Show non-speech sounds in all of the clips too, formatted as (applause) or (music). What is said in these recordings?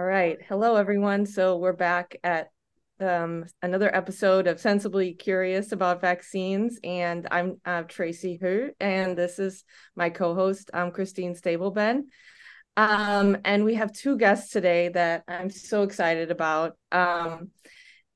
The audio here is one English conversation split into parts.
All right. Hello, everyone. So we're back at um, another episode of Sensibly Curious about vaccines. And I'm uh, Tracy Høeg, and this is my co host, I'm Christine Stabell Benn. Um, and we have two guests today that I'm so excited about. Um,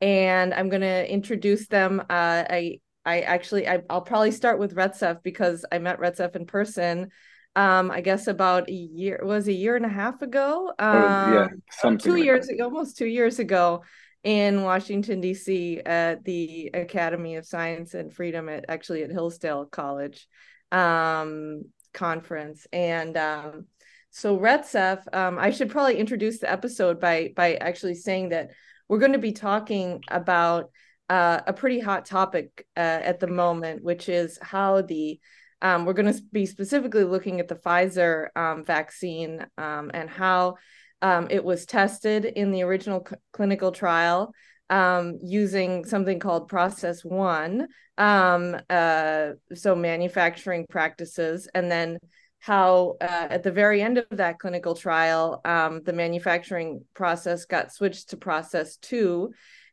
and I'm going to introduce them. Uh, I I actually I, will probably start with Retsef because I met Retsef in person um i guess about a year was a year and a half ago um yeah something two like years that. ago almost two years ago in washington d.c at the academy of science and freedom at actually at hillsdale college um conference and um so retsef um i should probably introduce the episode by by actually saying that we're going to be talking about uh, a pretty hot topic uh, at the moment which is how the um, we're going to be specifically looking at the Pfizer um, vaccine um, and how um, it was tested in the original c- clinical trial um, using something called Process One, um, uh, so manufacturing practices, and then how uh, at the very end of that clinical trial, the manufacturing process got switched to Process Two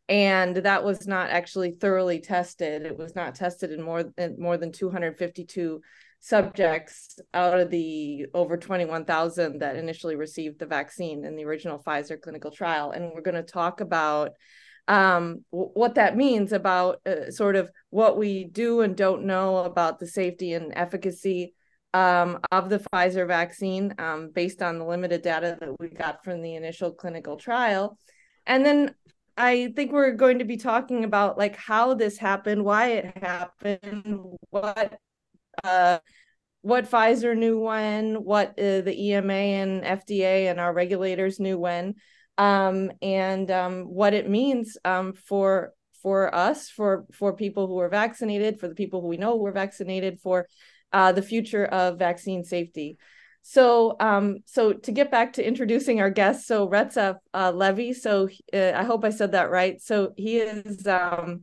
and that was not actually thoroughly tested. It was not tested in more than more than 252 subjects out of the over 21,000 that initially received the vaccine in the original Pfizer clinical trial. And we're going to talk about um, what that means about uh, sort of what we do and don't know about the safety and efficacy um, of the Pfizer vaccine um, based on the limited data that we got from the initial clinical trial. And then I think we're going to be talking about like how this happened, why it happened, what uh what Pfizer knew when, what uh, the EMA and FDA and our regulators knew when, um, and um, what it means um, for for us, for for people who are vaccinated, for the people who we know who are vaccinated, for uh, the future of vaccine safety. So, um, so to get back to introducing our guest, so Retsef uh, Levi. So uh, I hope I said that right. So he is um,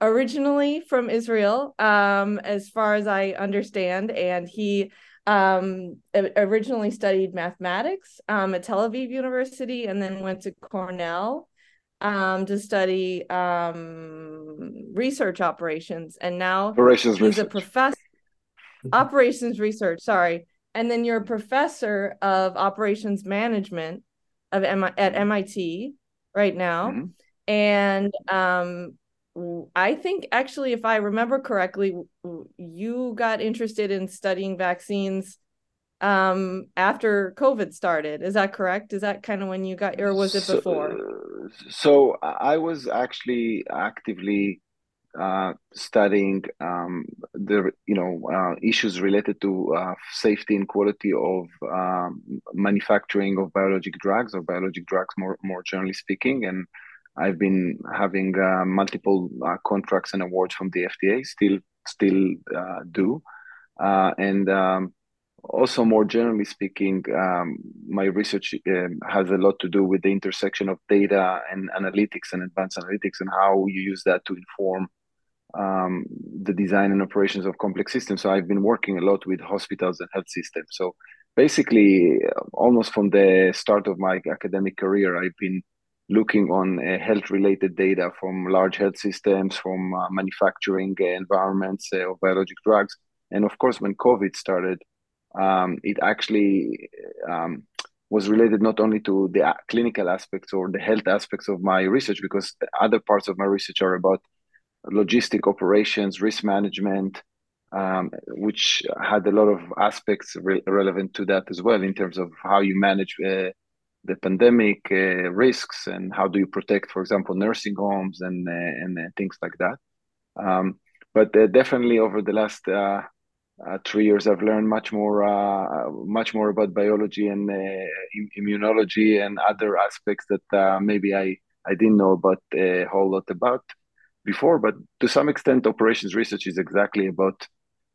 originally from Israel, um, as far as I understand, and he um, originally studied mathematics um, at Tel Aviv University, and then went to Cornell um, to study um, research operations, and now operations he's research. a professor. Operations research, sorry and then you're a professor of operations management of M- at MIT right now. Mm-hmm. And um, I think actually, if I remember correctly, you got interested in studying vaccines um, after COVID started. Is that correct? Is that kind of when you got, or was it before? So, so I was actually actively uh, studying um, the you know uh, issues related to uh, safety and quality of um, manufacturing of biologic drugs or biologic drugs more more generally speaking. And I've been having uh, multiple uh, contracts and awards from the FDA still still uh, do. And um, also more generally speaking um, my research um, has a lot to do with the intersection of data and analytics and advanced analytics and how you use that to inform um, the design and operations of complex systems. So I've been working a lot with hospitals and health systems. So basically, almost from the start of my academic career, I've been looking on uh, health-related data from large health systems, from uh, manufacturing environments uh, of biologic drugs, and of course, when COVID started, um, it actually um, was related not only to the clinical aspects or the health aspects of my research, because other parts of my research are about logistic operations, risk management, um, which had a lot of aspects re- relevant to that as well in terms of how you manage uh, the pandemic uh, risks and how do you protect, for example, nursing homes and uh, and uh, things like that. Um, but uh, definitely over the last uh, three years, I've learned much more much more about biology and immunology and other aspects that maybe I I didn't know about a whole lot about before, but to some extent, operations research is exactly about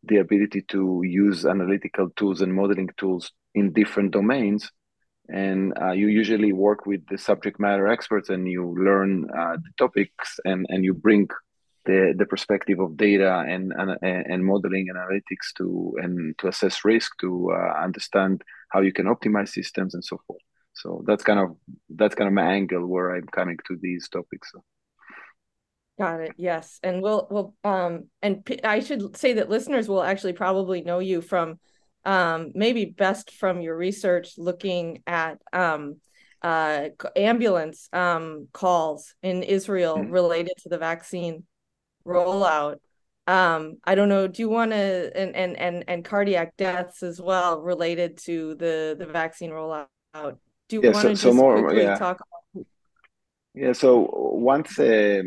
the ability to use analytical tools and modeling tools in different domains. And uh, you usually work with the subject matter experts and you learn uh, the topics and, and you bring the, the perspective of data and, and, and modeling analytics to and to assess risk, to uh, understand how you can optimize systems and so forth. So that's kind of that's kind of my angle where I'm coming to these topics. So. Got it. Yes, and we'll we'll um and p- I should say that listeners will actually probably know you from um maybe best from your research looking at um uh ambulance um calls in Israel mm-hmm. related to the vaccine rollout. Um I don't know, do you want to and and and and cardiac deaths as well related to the the vaccine rollout? Do you yeah, want to so, just so more, yeah. talk about yeah, so once uh,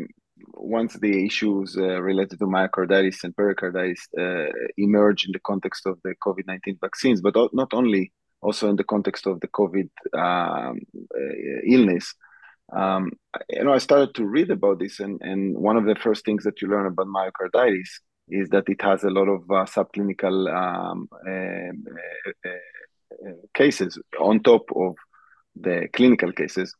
once the issues uh, related to myocarditis and pericarditis uh, emerge in the context of the COVID 19 vaccines, but not only, also in the context of the COVID um, uh, illness. Um, you know, I started to read about this, and, and one of the first things that you learn about myocarditis is that it has a lot of uh, subclinical um, uh, uh, cases on top of the clinical cases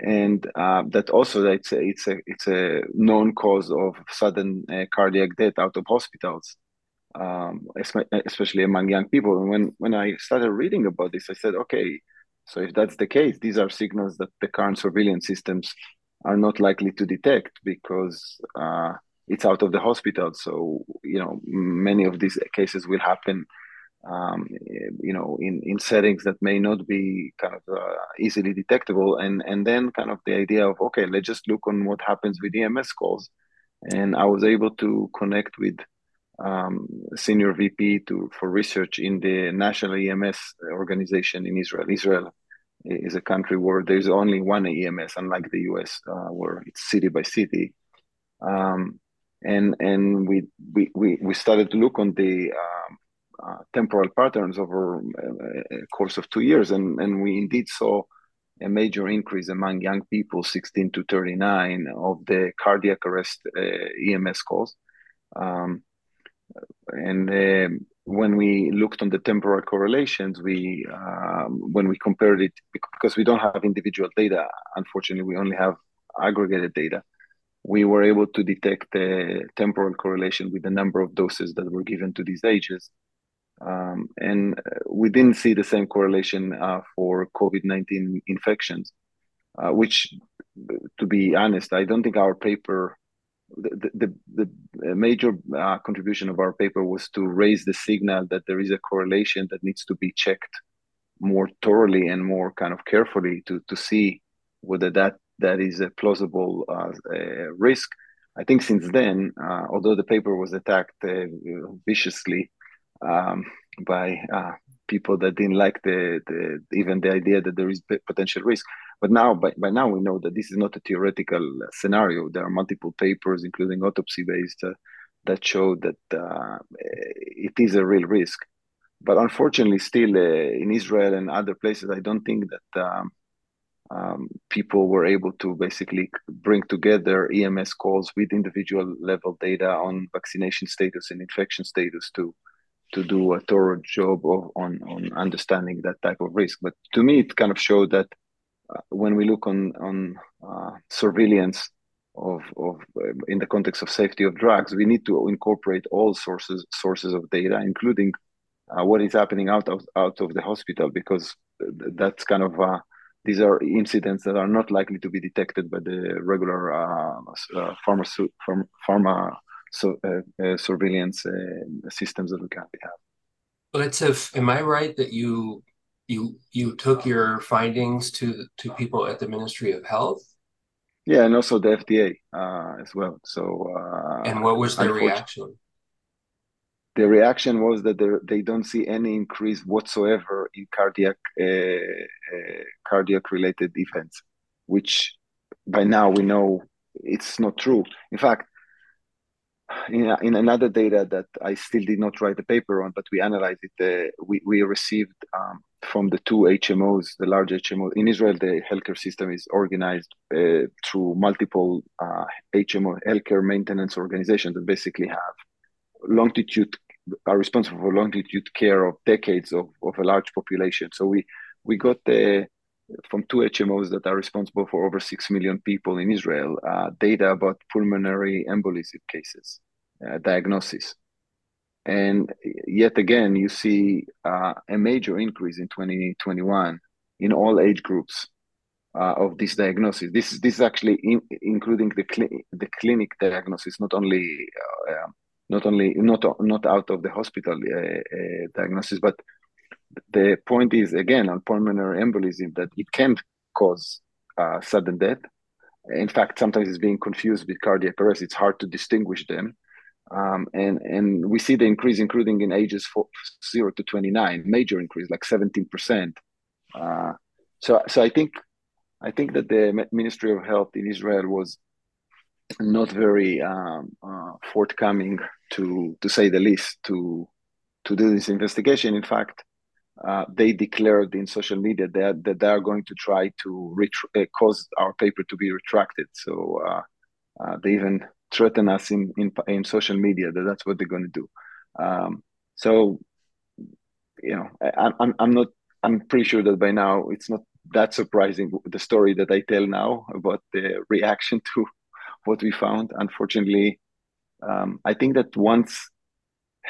and uh, that also it's a, it's a it's a known cause of sudden uh, cardiac death out of hospitals, um, especially among young people. And when when I started reading about this, I said, okay, so if that's the case, these are signals that the current surveillance systems are not likely to detect because uh, it's out of the hospital. So you know many of these cases will happen um, you know, in, in settings that may not be kind of uh, easily detectable. And, and then kind of the idea of, okay, let's just look on what happens with EMS calls. And I was able to connect with um, senior VP to for research in the national EMS organization in Israel. Israel is a country where there's only one EMS, unlike the US, uh, where it's city by city. Um, and and we, we we started to look on the um, uh, temporal patterns over uh, a course of two years, and, and we indeed saw a major increase among young people, 16 to 39, of the cardiac arrest uh, EMS calls. Um, and uh, when we looked on the temporal correlations, we um, when we compared it because we don't have individual data, unfortunately, we only have aggregated data. We were able to detect a temporal correlation with the number of doses that were given to these ages, um, and uh, we didn't see the same correlation uh, for COVID 19 infections, uh, which, to be honest, I don't think our paper, the, the, the major uh, contribution of our paper was to raise the signal that there is a correlation that needs to be checked more thoroughly and more kind of carefully to, to see whether that, that is a plausible uh, risk. I think since then, uh, although the paper was attacked viciously, um, by uh, people that didn't like the, the even the idea that there is potential risk. But now, by, by now, we know that this is not a theoretical scenario. There are multiple papers, including autopsy-based, uh, that show that uh, it is a real risk. But unfortunately, still uh, in Israel and other places, I don't think that um, um, people were able to basically bring together EMS calls with individual level data on vaccination status and infection status to to do a thorough job of on on understanding that type of risk. But to me, it kind of showed that uh, when we look on on uh, surveillance of of uh, in the context of safety of drugs, we need to incorporate all sources sources of data, including uh, what is happening out of out of the hospital, because that's kind of uh, these are incidents that are not likely to be detected by the regular uh, uh, pharma, pharma so, uh, uh, surveillance uh, systems that we currently have. Let's have. Am I right that you you you took your findings to to people at the Ministry of Health? Yeah, and also the FDA uh, as well. So. Uh, and what was their reaction? The reaction was that they don't see any increase whatsoever in cardiac uh, cardiac related events, which by now we know it's not true. In fact, in, in another data that I still did not write the paper on, but we analyzed it. Uh, we we received um, from the two HMOs, the large HMO in Israel. The healthcare system is organized uh, through multiple uh, HMO healthcare maintenance organizations that basically have longitude are responsible for longitude care of decades of, of a large population. So we we got the from two HMOs that are responsible for over 6 million people in Israel, uh, data about pulmonary embolism cases, uh, diagnosis. And yet again, you see uh, a major increase in 2021 in all age groups uh, of this diagnosis. This is this is actually in, including the cli- the clinic diagnosis, not only uh, not only not not out of the hospital uh, diagnosis, but the point is again on pulmonary embolism that it can cause uh, sudden death. In fact, sometimes it's being confused with cardiac arrest. It's hard to distinguish them. Um, and and we see the increase, including in ages for zero to twenty nine, major increase, like seventeen percent. Uh, so so I think I think that the Ministry of Health in Israel was not very um, uh, forthcoming, to to say the least, to to do this investigation. In fact, uh, they declared in social media that, that they are going to try to uh, cause our paper to be retracted. So uh, uh they even threaten us in, in, in social media that that's what they're going to do. Um, so, you know, I, I'm I'm not I'm pretty sure that by now it's not that surprising the story that I tell now about the reaction (laughs) to what we found. Unfortunately, um, I think that once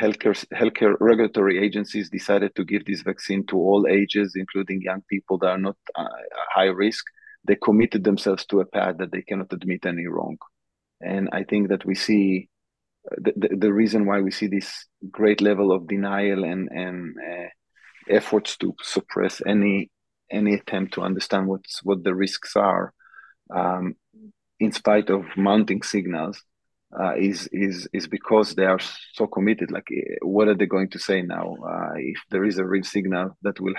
healthcare healthcare regulatory agencies decided to give this vaccine to all ages, including young people that are not uh, high risk, they committed themselves to a path that they cannot admit any wrong. And I think that we see uh, the, the, the reason why we see this great level of denial and and uh, efforts to suppress any any attempt to understand what's what the risks are, um, in spite of mounting signals, uh, is is is because they are so committed. Like, eh, what are they going to say now? Uh, if there is a real signal that will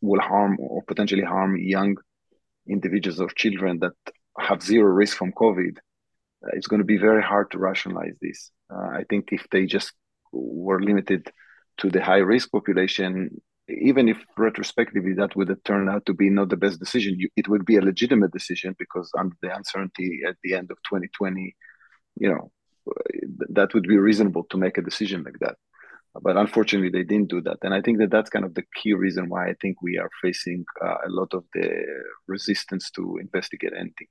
will harm or potentially harm young individuals or children that have zero risk from COVID, uh, it's going to be very hard to rationalize this. Uh, I think if they just were limited to the high risk population, even if retrospectively that would have turned out to be not the best decision, you, it would be a legitimate decision because under the uncertainty at the end of 2020, you know, that would be reasonable to make a decision like that. But unfortunately, they didn't do that, and I think that that's kind of the key reason why I think we are facing uh, a lot of the resistance to investigate anything.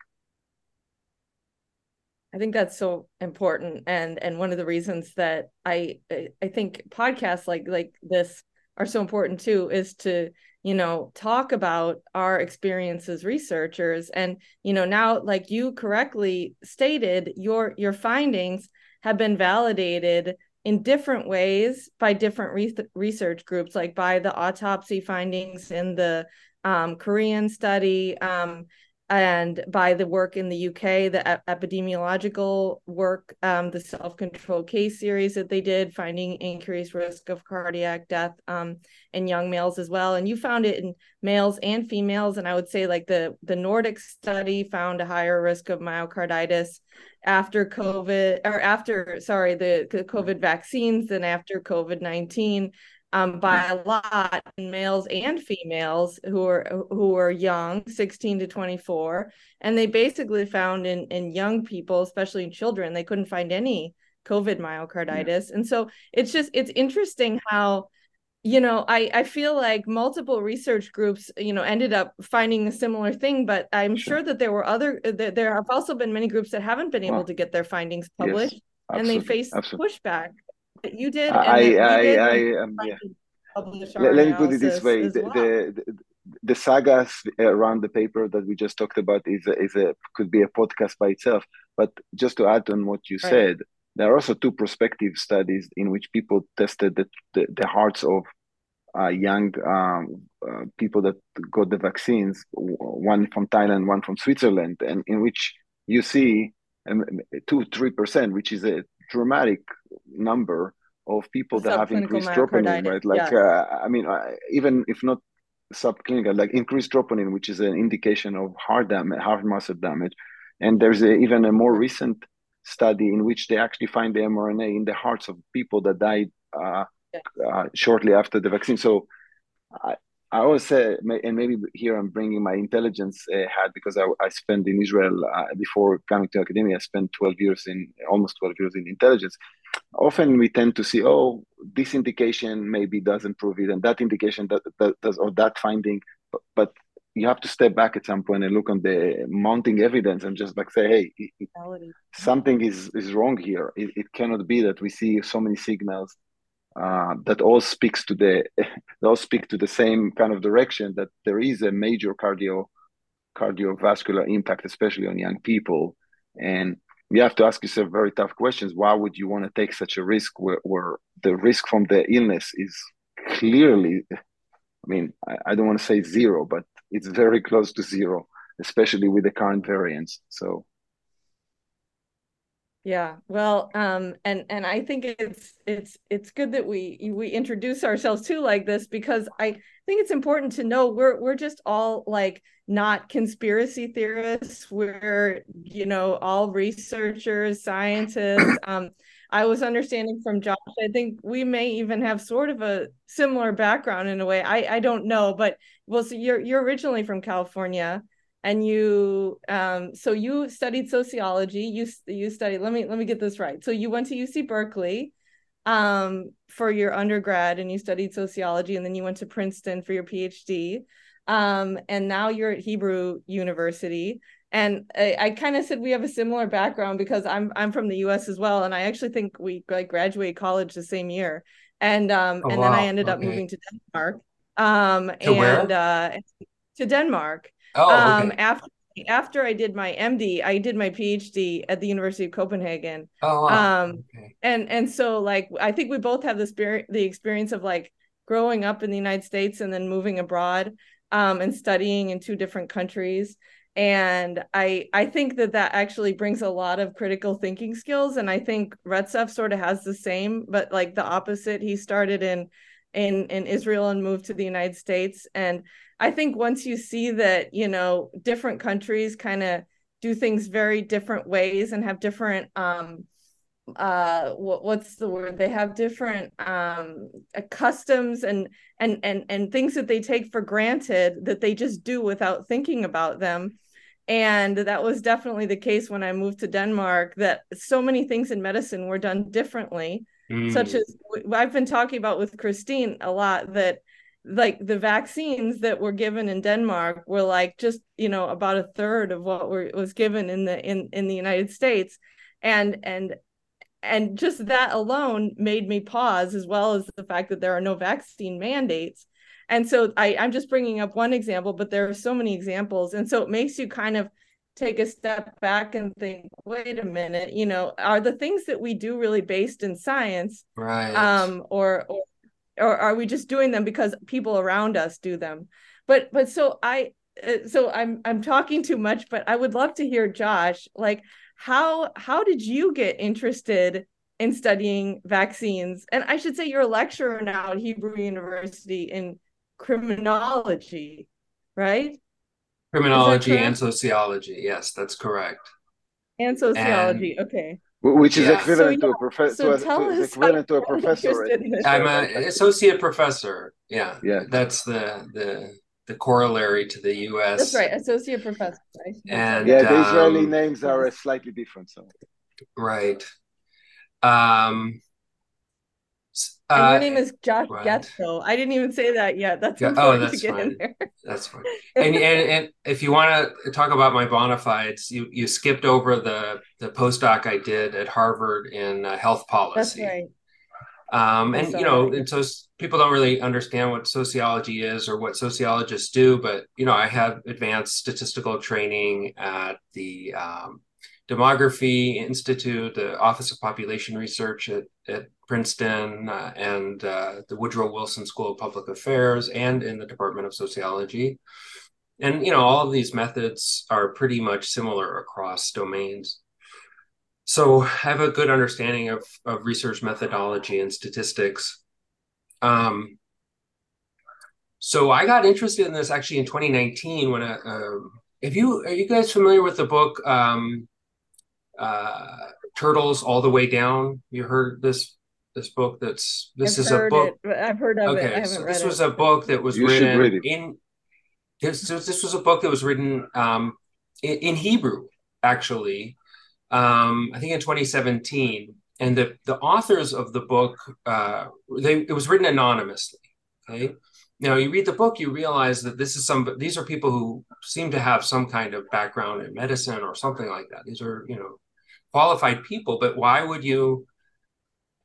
I think that's so important, and and one of the reasons that I I think podcasts like like this are so important too is to you know talk about our experience as researchers and you know now like you correctly stated your your findings have been validated in different ways by different re- research groups like by the autopsy findings in the um, korean study um, and by the work in the UK, the epidemiological work, um, the self control case series that they did, finding increased risk of cardiac death um, in young males as well. And you found it in males and females. And I would say, like the, the Nordic study found a higher risk of myocarditis after COVID or after, sorry, the, the COVID vaccines than after COVID 19 um, by a lot in males and females who are who are young 16 to 24 and they basically found in in young people especially in children they couldn't find any covid myocarditis. Yeah. and so it's just it's interesting how you know i i feel like multiple research groups you know ended up finding a similar thing but i'm sure, sure that there were other there, there have also been many groups that haven't been able to get their findings published yes, and they face pushback you did. I, I, did I, um, yeah. Let, let, me put it this way: the, well. the, the, the sagas around the paper that we just talked about is a, is a could be a podcast by itself. But just to add on what you right. said, there are also two prospective studies in which people tested the the, the hearts of uh, young um, uh, people that got the vaccines, one from Thailand, one from Switzerland, and in which you see um, two three percent, which is a dramatic number of people that have increased troponin, right? Like, uh, I mean, uh, even if not subclinical, like increased troponin, which is an indication of heart damage, heart muscle damage. And there's a, even a more recent study in which they actually find the mRNA in the hearts of people that died uh, uh, shortly after the vaccine. So I, always say, and maybe here I'm bringing my intelligence uh, hat because I, I spent in Israel uh, before coming to academia. I spent 12 years in almost 12 years in intelligence. Often we tend to see, oh, this indication maybe doesn't prove it, and that indication that, that does, or that finding, but, but, you have to step back at some point and look on the mounting evidence and just like say, hey, it, something is is wrong here. It, it cannot be that we see so many signals uh, that all speaks to the (laughs) they all speak to the same kind of direction that there is a major cardio cardiovascular impact, especially on young people, and you have to ask yourself very tough questions. Why would you want to take such a risk where, where the risk from the illness is clearly, I mean, I, I don't want to say zero, but it's very close to zero, especially with the current variants. So yeah, well, um, and and I think it's it's it's good that we we introduce ourselves too like this because I think it's important to know we're we're just all like not conspiracy theorists. We're you know all researchers, scientists. (coughs) Um, I was understanding from Josh. I think we may even have sort of a similar background in a way. I I don't know, but well, so you're you're originally from California and you um so you studied sociology you you studied let me let me get this right so you went to UC Berkeley um for your undergrad and you studied sociology and then you went to Princeton for your PhD um and now you're at Hebrew University and I, I kind of said we have a similar background because I'm I'm from the US as well and I actually think we like graduate college the same year and um oh, and wow. then I ended okay. up moving to Denmark um to and where? uh to Denmark Oh, um, after after I did my MD, I did my PhD at the University of Copenhagen. Oh, wow. um, okay. and and so like I think we both have the spirit, the experience of like growing up in the United States and then moving abroad, um, and studying in two different countries. And I I think that that actually brings a lot of critical thinking skills. And I think Retsef sort of has the same, but like the opposite. He started in in in Israel and moved to the United States and I think once you see that, you know, different countries kind of do things very different ways and have different um uh what, what's the word they have different um customs and and and and things that they take for granted that they just do without thinking about them and that was definitely the case when i moved to denmark that so many things in medicine were done differently mm. such as i've been talking about with christine a lot that like the vaccines that were given in Denmark were like just you know about a third of what were, was given in the in in the United States. And and and just that alone made me pause as well as the fact that there are no vaccine mandates. And so I, i'm just bringing up one example but there are so many examples. And so it makes you kind of take a step back and think wait a minute you know are the things that we do really based in science right. um or or or are we just doing them because people around us do them? But but so i uh, so i'm i'm talking too much but i would love to hear josh like how how did you get interested in studying vaccines? And i should say you're a lecturer now at hebrew university in criminology right? Criminology and sociology. Yes that's correct. And sociology and, okay which is yeah. equivalent so, to a professor. So to, to equivalent to a professor. I'm an associate professor. Yeah, yeah. That's the the the corollary to the U.S. That's right, associate professor. And yeah, the Israeli um, names are slightly different. So right. Um, and uh, your name is Josh right. Guetzkow. I didn't even say that yet. That's yeah. oh, that's fine. That's (laughs) fine. and, and and if you want to talk about my bona fides, you you skipped over the the postdoc I did at Harvard in uh, health policy. That's right. Um, and you know, and so people don't really understand what sociology is or what sociologists do, but you know, I have advanced statistical training at the um, Demography Institute, the Office of Population Research at, at Princeton, uh, and uh, the Woodrow Wilson School of Public Affairs, and in the Department of Sociology. And you know, all of these methods are pretty much similar across domains. So I have a good understanding of, of research methodology and statistics. Um, so I got interested in this actually in 2019 when I, uh, if you are you guys familiar with the book um, uh, Turtles All the Way Down. You heard this this book? That's this I've is a book. It, I've heard of okay, it. so this was a book that was you written in. This, this was a book that was written um, in, in Hebrew, actually. Um, I think in 2017, and the the authors of the book, uh, they it was written anonymously. Okay, now you read the book, you realize that this is some these are people who seem to have some kind of background in medicine or something like that. These are you know qualified people, but why would you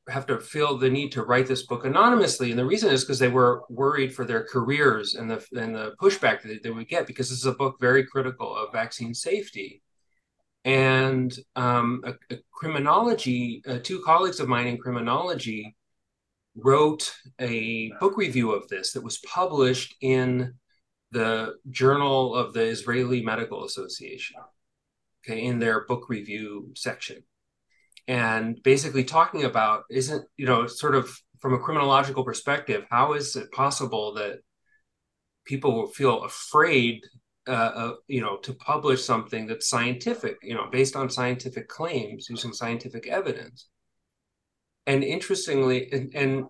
have to feel the need to write this book anonymously, and the reason is because they were worried for their careers and the and the pushback that they would get because this is a book very critical of vaccine safety. And um, a, a criminology, uh, two colleagues of mine in criminology wrote a book review of this that was published in the Journal of the Israeli Medical Association, okay, in their book review section. And basically talking about isn't, you know, sort of from a criminological perspective, how is it possible that people will feel afraid, uh, uh, you know, to publish something that's scientific, you know, based on scientific claims using scientific evidence? and interestingly, and, and,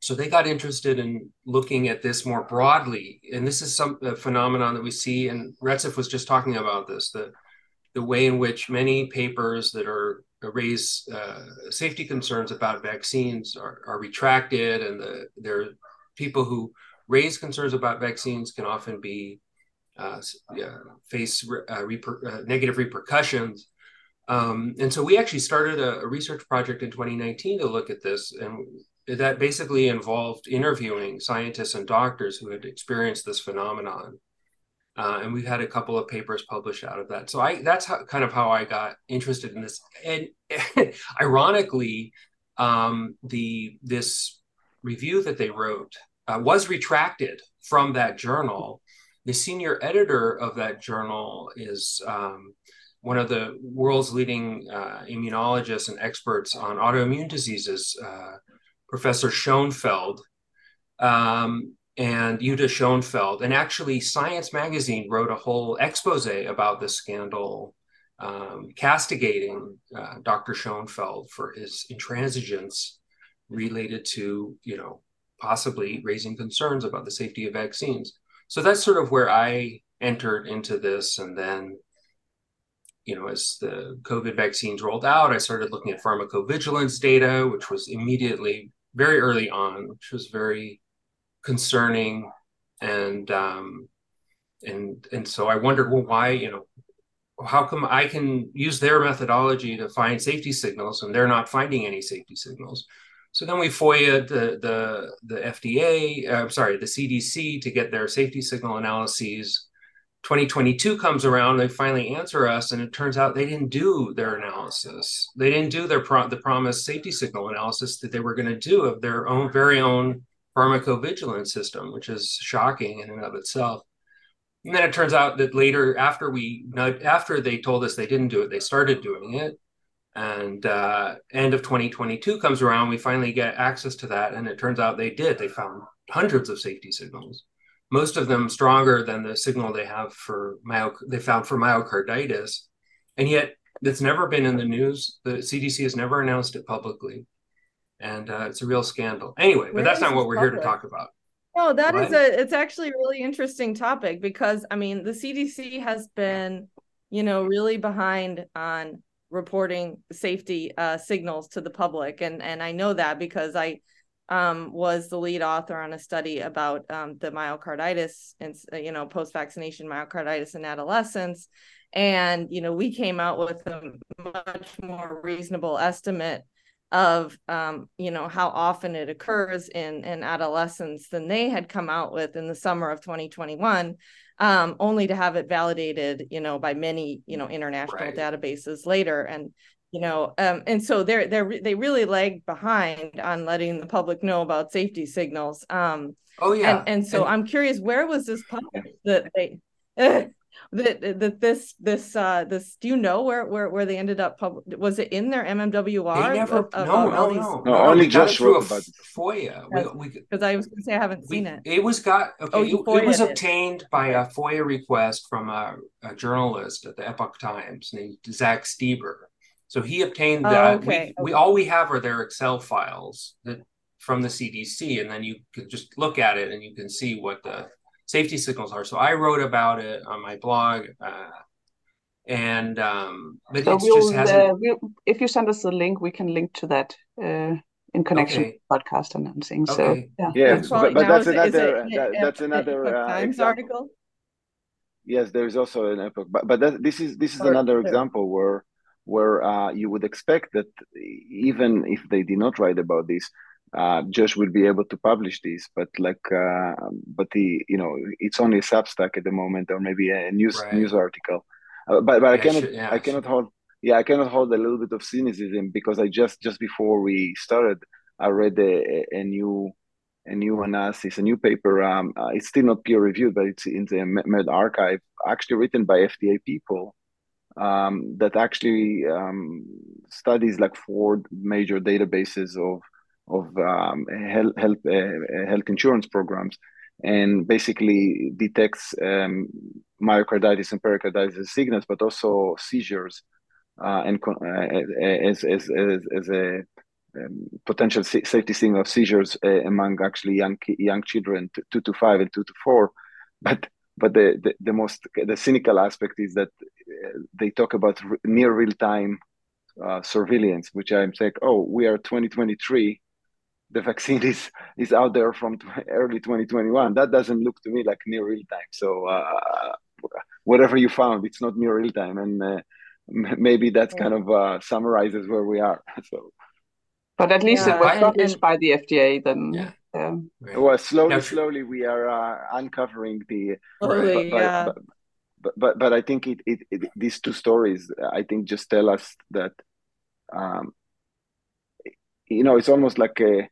so they got interested in looking at this more broadly, and this is some phenomenon that we see. And Retsef was just talking about this the the way in which many papers that are raise uh, safety concerns about vaccines are, are retracted, and the there are people who raise concerns about vaccines can often be uh, yeah, face uh, reper- uh, negative repercussions. Um, and so we actually started a, a, research project in 2019 to look at this, and that basically involved interviewing scientists and doctors who had experienced this phenomenon. Uh, and we've had a couple of papers published out of that. So I that's how, kind of how I got interested in this. And (laughs) ironically, um, the this review that they wrote uh, was retracted from that journal. The senior editor of that journal is um, one of the world's leading uh, immunologists and experts on autoimmune diseases, uh, Professor Shoenfeld um, and Yehuda Shoenfeld. And actually, Science Magazine wrote a whole expose about this scandal, um, castigating uh, Dr. Shoenfeld for his intransigence related to, you know, possibly raising concerns about the safety of vaccines. So that's sort of where I entered into this. And then, you know, as the COVID vaccines rolled out, I started looking at pharmacovigilance data, which was immediately very early on, which was very concerning, and um, and and so I wondered, well, why you know, how come I can use their methodology to find safety signals and they're not finding any safety signals? So then we FOIA the the the FDA, uh, sorry, the CDC to get their safety signal analyses 2022 comes around, they finally answer us, and it turns out they didn't do their analysis. They didn't do their pro- the promised safety signal analysis that they were going to do of their own very own pharmacovigilance system, which is shocking in and of itself. And then it turns out that later, after we after they told us they didn't do it, they started doing it. And uh, end of 2022 comes around, we finally get access to that, and it turns out they did. They found hundreds of safety signals most of them stronger than the signal they have for myo they found for myocarditis and yet it's never been in the news the cdc has never announced it publicly and uh, it's a real scandal anyway but that's not what we're public? here to talk about no that what? is a it's actually a really interesting topic because i mean the cdc has been you know really behind on reporting safety uh, signals to the public and and i know that because i um, was the lead author on a study about um, the myocarditis and you know post vaccination myocarditis in adolescents, and you know we came out with a much more reasonable estimate of um, you know how often it occurs in in adolescents than they had come out with in the summer of 2021 um, only to have it validated you know by many you know international right. databases later. And you know um, and so they're they're they really lagged behind on letting the public know about safety signals. Um oh yeah. and, and so and, i'm curious where was this published that they (laughs) (laughs) that that this this uh this do you know where where where they ended up pub- was it in their mmwr they never, uh, no, no, these, no, no, only just wrote about FOIA because I was going to say I haven't we, seen it. It was got okay. Oh, it, it, was obtained by a FOIA request from a, a journalist at the Epoch Times named Zach Stieber, so he obtained oh, that. okay. We, okay. we all we have are their Excel files that from the CDC, and then you can just look at it and you can see what the safety signals are. So I wrote about it on my blog, uh, and um, but so it we'll, just hasn't. Uh, we'll, if you send us the link, we can link to that. Uh, in connection okay. with podcast announcing. Okay. So yeah, yeah but, but that's, another, it, that, that's another uh, Times article. Yes, there is also an epoch, but but that, this is this is oh, another example where where uh, you would expect that even if they did not write about this, uh, Josh will be able to publish this. But like, uh, but the you know, it's only a Substack at the moment, or maybe a news right. news article. Uh, but but I cannot yeah, I cannot hold yeah I cannot hold a little bit of cynicism because I just just before we started I read a, a new a new analysis, a new paper. Um, uh, it's still not peer reviewed, but it's in the medRxiv, actually written by FDA people um, that actually um, studies like four major databases of of um, health health, uh, health insurance programs, and basically detects um, myocarditis and pericarditis signals, but also seizures, uh, and uh, as, as as as a um, potential safety signal of seizures uh, among actually young young children, two to five and two to four, but but the, the, the most the cynical aspect is that uh, they talk about near real time uh, surveillance, which I'm saying, oh, we are 2023. The vaccine is is out there from early 2021. That doesn't look to me like near real time. So uh, whatever you found, it's not near real time, and uh, maybe that's kind of uh, summarizes where we are. (laughs) So, but at least yeah, it was published and, by the FDA. Then yeah. Um, right. Well, slowly, now, slowly, we are uh, uncovering the. Slowly, but, yeah. But, but, but, but I think it, it, it, these two stories, I think, just tell us that, um, you know, it's almost like a,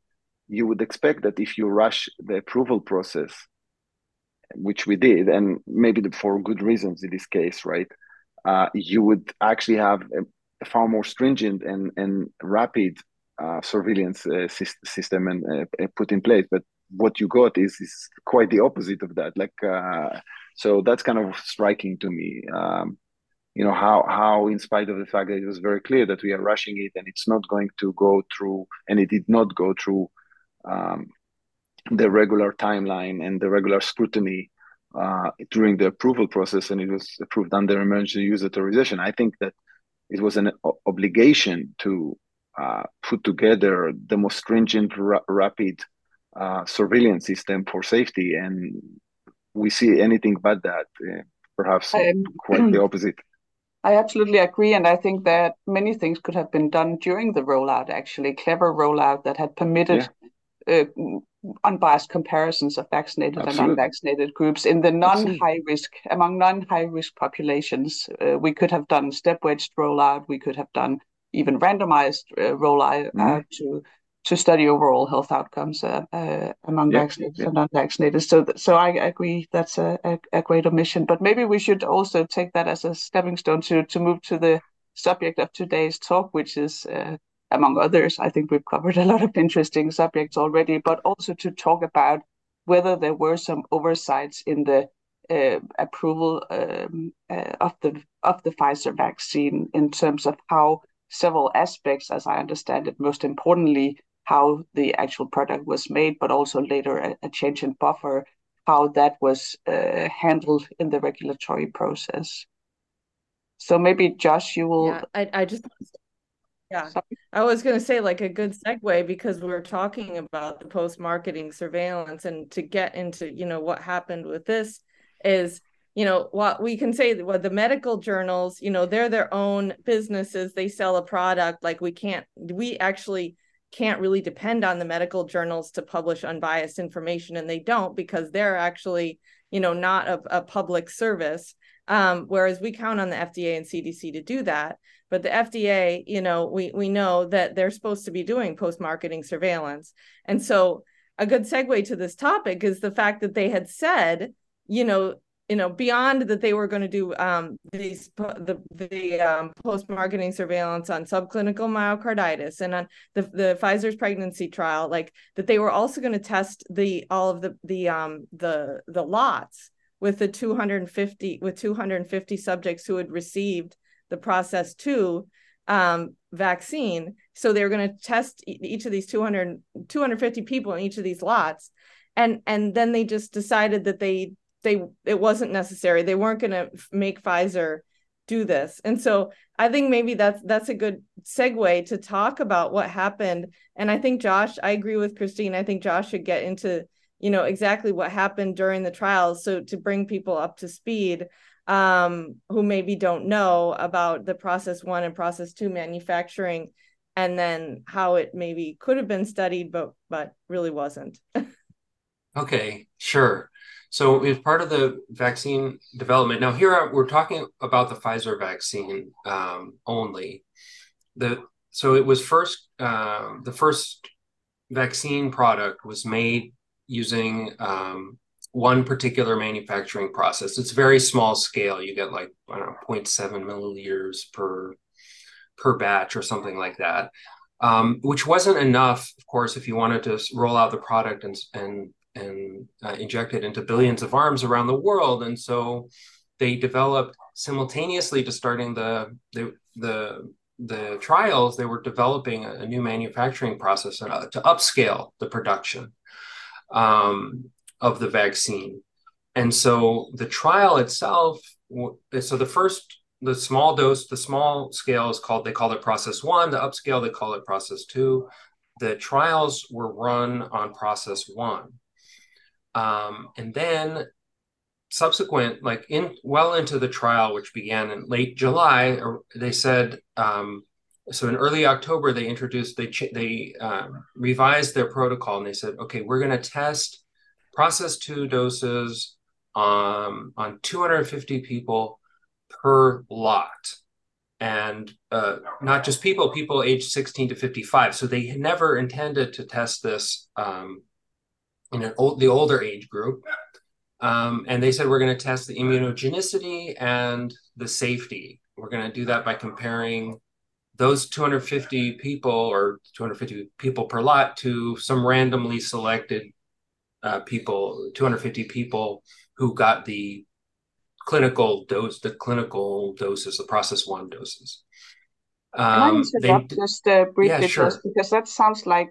you would expect that if you rush the approval process, which we did, and maybe for good reasons in this case, right? Uh, you would actually have a, far more stringent and, and rapid uh, surveillance uh, system and uh, put in place. But what you got is is quite the opposite of that. Like uh, so, that's kind of striking to me. Um, you know how how in spite of the fact that it was very clear that we are rushing it and it's not going to go through and it did not go through um, the regular timeline and the regular scrutiny uh, during the approval process and it was approved under emergency use authorization i think that it was an obligation to uh, put together the most stringent, ra- rapid uh, surveillance system for safety, and we see anything but that. Uh, perhaps um, quite the (clears throat) opposite. I absolutely agree, and I think that many things could have been done during the rollout. Actually, clever rollout that had permitted. Yeah. Uh, unbiased comparisons of vaccinated Absolutely. and unvaccinated groups in the non-high risk among non-high risk populations uh, we could have done step-wedged rollout we could have done even randomized uh, rollout mm-hmm. Uh, to to study overall health outcomes uh, uh, among yep, vaccinated yep. and unvaccinated. So, so I agree that's a, a, a, great omission. But maybe we should also take that as a stepping stone to to move to the subject of today's talk, which is, uh, among others, I think we've covered a lot of interesting subjects already, but also to talk about whether there were some oversights in the uh, approval um, uh, of the of the Pfizer vaccine in terms of how several aspects, as I understand it. Most importantly, how the actual product was made, but also later a, a change in buffer, how that was uh, handled in the regulatory process. So maybe Josh, you will. Yeah, I, I just. Yeah, I was going to say like a good segue because we are talking about the post marketing surveillance and to get into you know what happened with this is you know what we can say what the medical journals you know they're their own businesses. They sell a product. Like we can't we actually can't really depend on the medical journals to publish unbiased information and they don't because they're actually you know not a, a public service um, whereas we count on the fda and cdc to do that but the fda you know we we know that they're supposed to be doing post marketing surveillance. And so a good segue to this topic is the fact that they had said you know you know beyond that they were going to do um, these the the um, post marketing surveillance on subclinical myocarditis and on the the Pfizer's pregnancy trial like that they were also going to test the all of the the um the the lots with the 250 with 250 subjects who had received the process 2 um, vaccine so they were going to test each of these 200 250 people in each of these lots and and then they just decided that they they it wasn't necessary. They weren't going to make Pfizer do this. And so I think maybe that's that's a good segue to talk about what happened. And I think Josh, I agree with Christine. I think Josh should get into you know exactly what happened during the trials so to bring people up to speed um, who maybe don't know about the process one and process two manufacturing and then how it maybe could have been studied but but really wasn't. (laughs) Okay sure. So as part of the vaccine development now here we're talking about the pfizer vaccine um, only. The so it was first uh, the first vaccine product was made using um, one particular manufacturing process. It's very small scale. You get like I don't know 0.7 milliliters per per batch or something like that, um, which wasn't enough, of course, if you wanted to roll out the product and and and uh, inject it into billions of arms around the world. And so they developed simultaneously to starting the the the the trials, they were developing a, new manufacturing process uh, to upscale the production um, of the vaccine. And so the trial itself, so the first, the small dose, the small scale is called, they call it process one, the upscale, they call it process two. The trials were run on process one. Um, and then subsequent, like in well into the trial, which began in late July, they said um, so in early October, they introduced, they, they um, revised their protocol and they said, okay, we're going to test process two doses um, on 250 people per lot. And uh, not just people, people aged 16 to 55. So they never intended to test this um, in an old, the older age group. Um, and they said we're going to test the immunogenicity and the safety. We're going to do that by comparing those 250 people or 250 people per lot to some randomly selected uh, people, 250 people who got the clinical dose, the clinical doses, the process one doses. Um, Can I interrupt they, just uh, briefly, yeah, sure. because that sounds like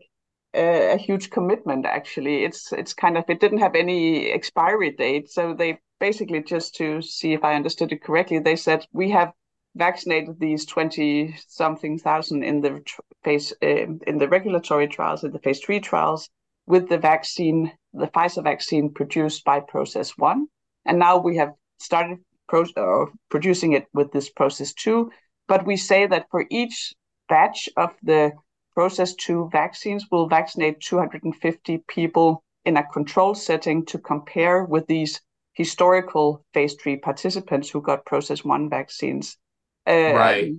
a, a huge commitment. Actually, it's it's kind of it didn't have any expiry date, so they basically just to see if I understood it correctly, they said we have vaccinated these 20 something thousand in the phase uh, in the regulatory trials in the phase 3 trials with the vaccine the Pfizer vaccine produced by process 1 and now we have started pro- uh, producing it with this process 2 but we say that for each batch of the process 2 vaccines we'll vaccinate 250 people in a control setting to compare with these historical phase 3 participants who got process 1 vaccines uh, right.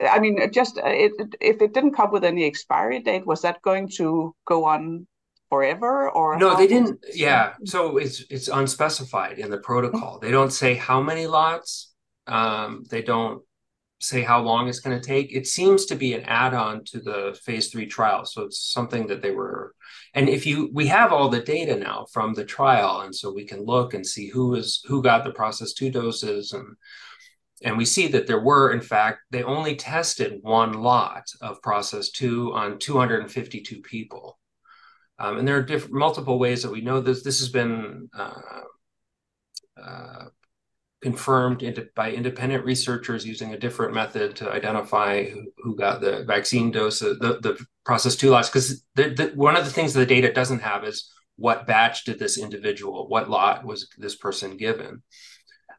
I mean, just uh, it, if it didn't come with any expiry date, was that going to go on forever or no they didn't yeah. So it's it's unspecified in the protocol. They don't say how many lots. Um, they don't say how long it's going to take. It seems to be an add-on to the phase three trial. So it's something that they were and if you we have all the data now from the trial and so we can look and see who is who got the process two doses and and we see that there were, in fact, they only tested one lot of process two on 252 people. Um, and there are different, multiple ways that we know this. This has been uh, uh, confirmed into, by independent researchers using a different method to identify who, who got the vaccine dose, the, the process two lots. Because one of the things the data doesn't have is what batch did this individual, what lot was this person given?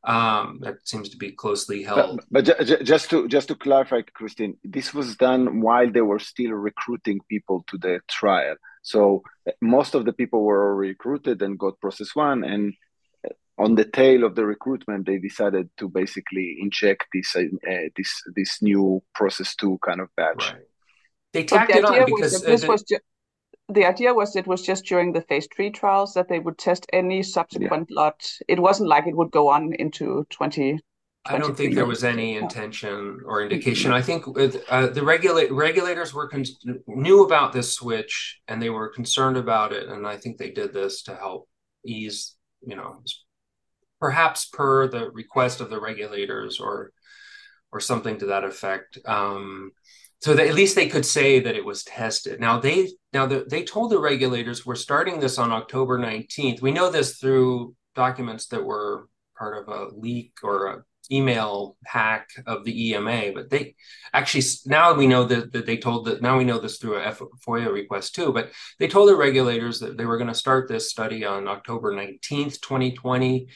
Um, that seems to be closely held. But, but ju- just to just to clarify, Christine, this was done while they were still recruiting people to the trial. So most of the people were recruited and got process one, and on the tail of the recruitment, they decided to basically inject this uh, this this new process two kind of batch. Right. They tacked it on because this the, was ju- the idea was it was just during the phase three trials that they would test any subsequent yeah. lot. It wasn't like it would go on into 20. I don't think there was any intention or indication. I think uh, the regula- regulators were con- knew about this switch and they were concerned about it, and I think they did this to help ease, you know, perhaps per the request of the regulators or or something to that effect. Um, so at least they could say that it was tested. Now they now the, they told the regulators we're starting this on October 19th. We know this through documents that were part of a leak or a email hack of the EMA, but they actually now we know that, that they told that now we know this through a FOIA request too, but they told the regulators that they were going to start this study on October 19th, 2020.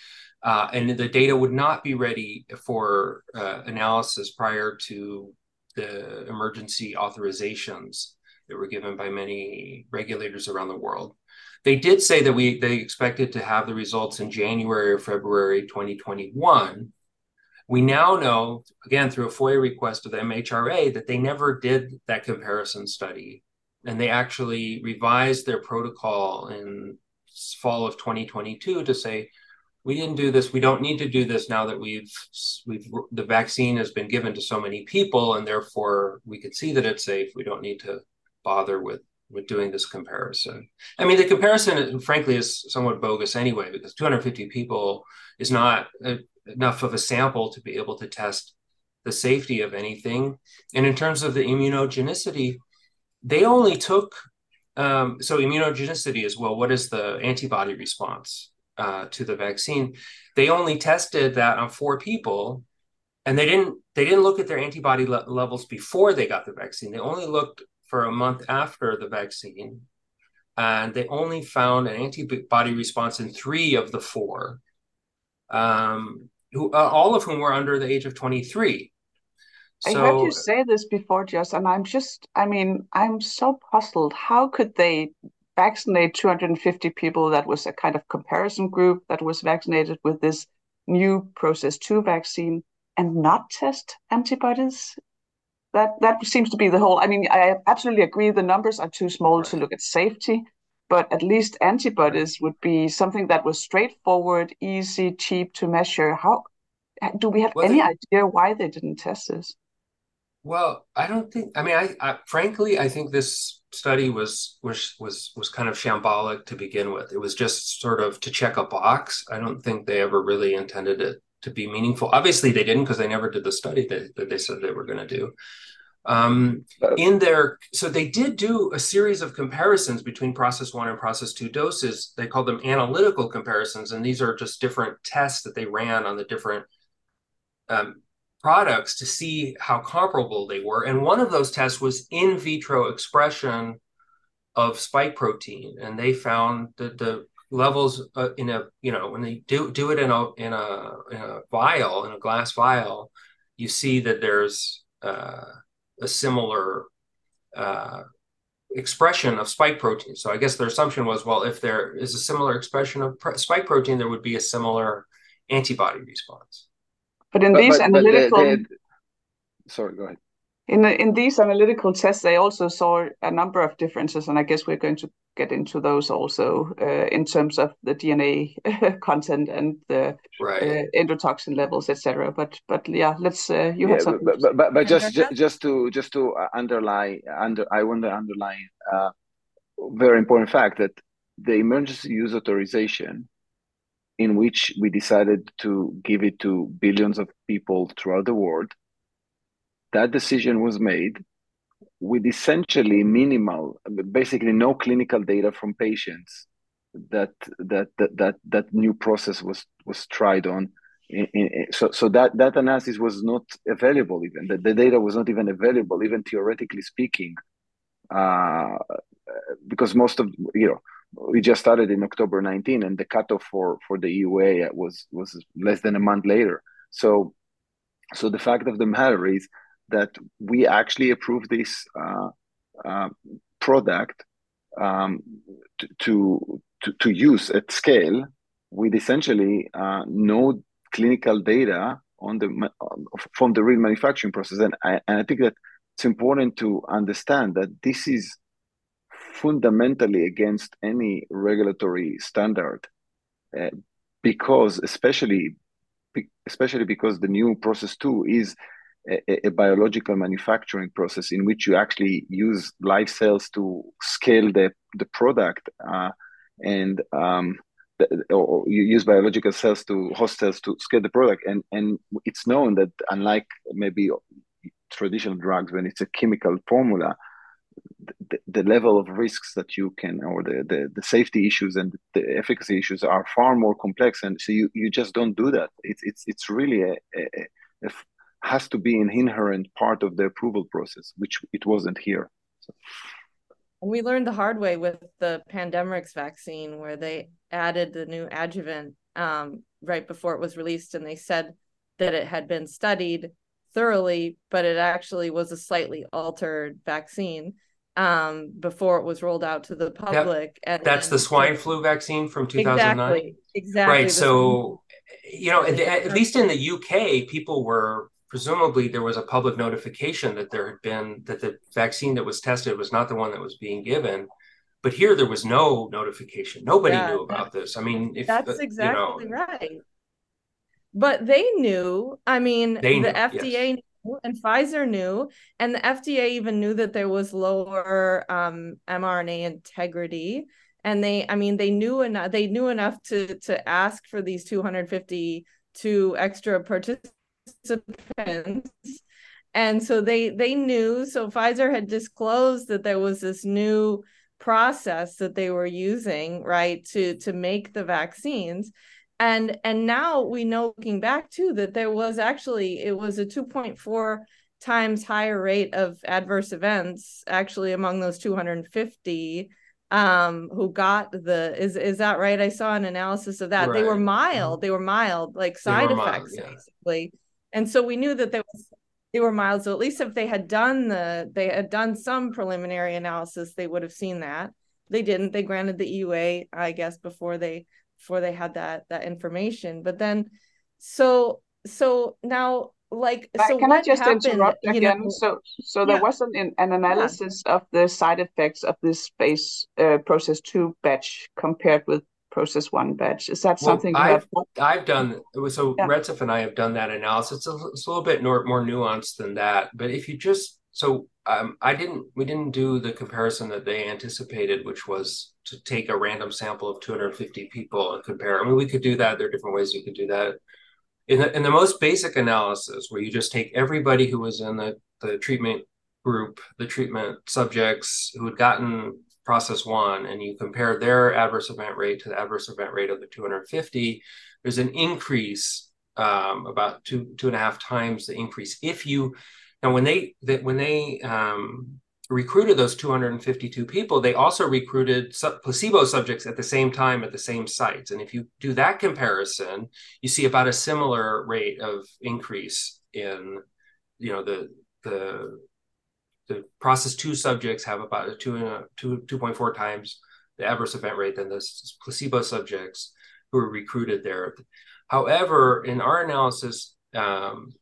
Uh, and the data would not be ready for uh, analysis prior to the emergency authorizations that were given by many regulators around the world. They did say that we they expected to have the results in January or February 2021, we now know, again, through a FOIA request of the MHRA, that they never did that comparison study. And they actually revised their protocol in fall of 2022 to say, we didn't do this. We don't need to do this now that we've we've the vaccine has been given to so many people, and therefore we can see that it's safe. We don't need to bother with with doing this comparison. I mean, the comparison, frankly, is somewhat bogus anyway, because 250 people is not a, enough of a sample to be able to test the safety of anything. And in terms of the immunogenicity, they only took um, so immunogenicity is well, what is the antibody response uh, to the vaccine? They only tested that on four people, and they didn't they didn't look at their antibody le- levels before they got the vaccine. They only looked for a month after the vaccine, and they only found an antibody response in three of the four. Um, who uh, all of whom were under the age of 23 so, I heard you say this before, Jess, and I'm just, I mean, I'm so puzzled. How could they vaccinate 250 people that was a kind of comparison group that was vaccinated with this new process 2 vaccine and not test antibodies? That that seems to be the whole. I mean, I absolutely agree the numbers are too small right. to look at safety, but at least antibodies would be something that was straightforward, easy, cheap to measure. How do we have well, any they, idea why they didn't test this? Well, I don't think. I mean, I, I, frankly, I think this study was was was was kind of shambolic to begin with. It was just sort of to check a box. I don't think they ever really intended it to be meaningful. Obviously, they didn't because they never did the study that, that they said they were going to do. Um, in their so they did do a series of comparisons between process one and process two doses. They called them analytical comparisons, and these are just different tests that they ran on the different um, products to see how comparable they were. And one of those tests was in vitro expression of spike protein, and they found that the levels uh, in a you know when they do do it in a in a in a vial in a glass vial, you see that there's uh, a similar uh, expression of spike protein. So I guess their assumption was, well, if there is a similar expression of spike protein, there would be a similar antibody response. But in but, these but, analytical, but sorry, go ahead. In in these analytical tests, they also saw a number of differences, and I guess we're going to get into those also uh, in terms of the DNA (laughs) content and the right. uh, endotoxin levels, etc. But but yeah, let's uh, you yeah, had something. But, but, but, but just just just to just to underline under I want to underline uh, very important fact that the emergency use authorization in which we decided to give it to billions of people throughout the world that decision was made with essentially minimal, basically no clinical data from patients that that that that, that new process was was tried on. So so that that analysis was not available even the, the data was not even available even theoretically speaking uh, because most of you know we just started in October 19 and the cutoff for for the EUA was was less than a month later. So so the fact of the matter is that we actually approved this uh, uh, product um, to, to, to use at scale with essentially uh, no clinical data on the from the real manufacturing process, and I, and I think that it's important to understand that this is fundamentally against any regulatory standard, uh, because especially especially because the new process two is a, a, biological manufacturing process in which you actually use live cells to scale the, the product uh, and um, the, or you use biological cells to host cells to scale the product. And and it's known that unlike maybe traditional drugs when it's a chemical formula the, level of risks that you can or the, the, the safety issues and the efficacy issues are far more complex and so you, you just don't do that. It's it's it's really a, a, a has to be an inherent part of the approval process which it wasn't here. So. We learned the hard way with the Pandemrix vaccine where they added the new adjuvant um, right before it was released and they said that it had been studied thoroughly, but it actually was a slightly altered vaccine um, before it was rolled out to the public. That, that's the swine flu vaccine from 2009. Exactly. Exactly. Right. So, you know, at, at least in the UK, people were presumably there was a public notification that there had been that the vaccine that was tested was not the one that was being given. But here there was no notification. Nobody yeah, knew about this. I mean, if that's exactly you know, right but they knew. I mean, they the knew, FDA yes. And Pfizer knew, and the FDA even knew that there was lower um, mRNA integrity. And they, I mean, they knew enough. They knew enough to to ask for these 252 extra participants and so they they knew so pfizer had disclosed that there was this new process that they were using right to to make the vaccines and and now we know looking back too that there was actually it was a 2.4 times higher rate of adverse events actually among those 250 um who got the is is that right? I saw an analysis of that. Right. they were mild. They were mild like side effects mild, yeah. basically. And so we knew that there was they were mild. So at least if they had done the they had done some preliminary analysis they would have seen that. They didn't. They granted the eua i guess before they before they had that that information. But then so so now like so can i just happened, interrupt again? know, so so there yeah. was an an analysis yeah. of the side effects of this base uh, process 2 batch compared with process one batch. Is that well, something I've, I've done so yeah. Retsef and i have done that analysis. It's a, it's a little bit more, more nuanced than that. But if you just so um, I didn't. We didn't do the comparison that they anticipated, which was to take a random sample of 250 people and compare. I mean, we could do that. There are different ways you could do that. In the, in the most basic analysis, where you just take everybody who was in the, the treatment group, the treatment subjects who had gotten process one, and you compare their adverse event rate to the adverse event rate of the 250, there's an increase um, about two two and a half times the increase if you now, when they when they um, recruited those 252 people, they also recruited placebo subjects at the same time at the same sites. And if you do that comparison, you see about a similar rate of increase in, you know, the the the process two subjects have about a two and a two 2.4 times the adverse event rate than the placebo subjects who were recruited there. However, in our analysis, um,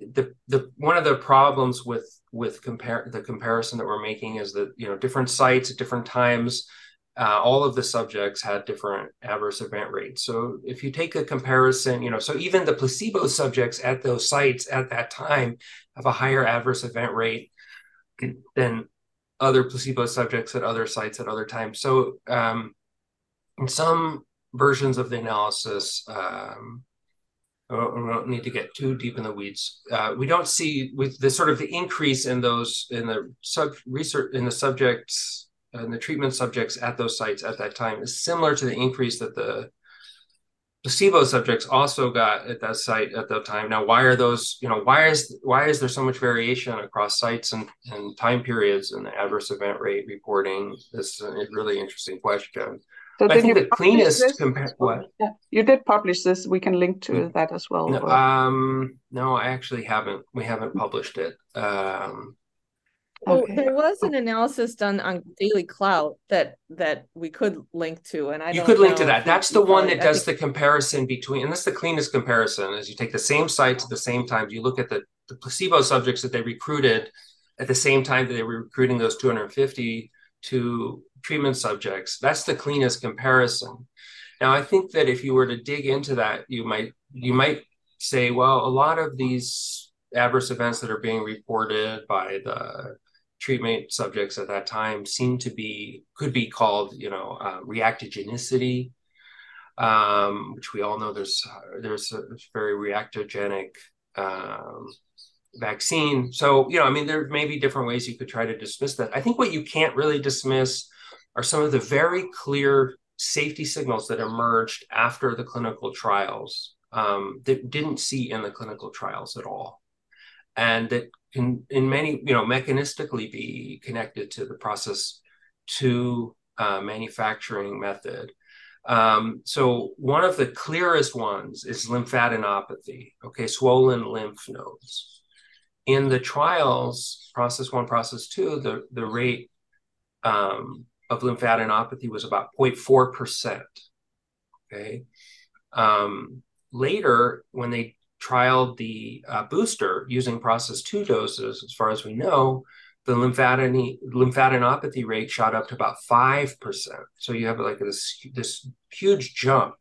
the the one of the problems with with compare the comparison that we're making is that you know different sites at different times uh, all of the subjects had different adverse event rates. So if you take a comparison you know so even the placebo subjects at those sites at that time have a higher adverse event rate than other placebo subjects at other sites at other times. So um, in some versions of the analysis um, we don't need to get too deep in the weeds. Uh, we don't see with the sort of the increase in those in the sub research in the subjects and the treatment subjects at those sites at that time is similar to the increase that the placebo subjects also got at that site at that time. Now, why are those? You know, why is why is there so much variation across sites and, and time periods in the adverse event rate reporting? This is a really interesting question. So I think the cleanest compare what? Yeah, you did publish this. We can link to mm. that as well. No, um, no, I actually haven't. We haven't published it. Um, Oh, okay. there was an analysis done on Daily Clout that that we could link to, and I you could link to that. That's the one that does the comparison between, and that's the cleanest comparison. Is you take the same sites at the same time. You look at the the placebo subjects that they recruited at the same time that they were recruiting those 250 to treatment subjects. That's the cleanest comparison. Now, I think that if you were to dig into that, you might you might say, well, a lot of these adverse events that are being reported by the treatment subjects at that time seem to be could be called, you know, uh, reactogenicity, um, which we all know there's there's a very reactogenic um, vaccine. So, you know, I mean, there may be different ways you could try to dismiss that. I think what you can't really dismiss are some of the very clear safety signals that emerged after the clinical trials um, that didn't see in the clinical trials at all. And that can, in many, you know, mechanistically be connected to the process to uh, manufacturing method. Um, so one of the clearest ones is lymphadenopathy, okay, swollen lymph nodes. In the trials, process one, process two, the, the rate um, of lymphadenopathy was about 0.4%. Okay. Um, later, when they trialed the uh, booster using process two doses, as far as we know, the lymphadenopathy rate shot up to about 5%. So you have like this, this huge jump.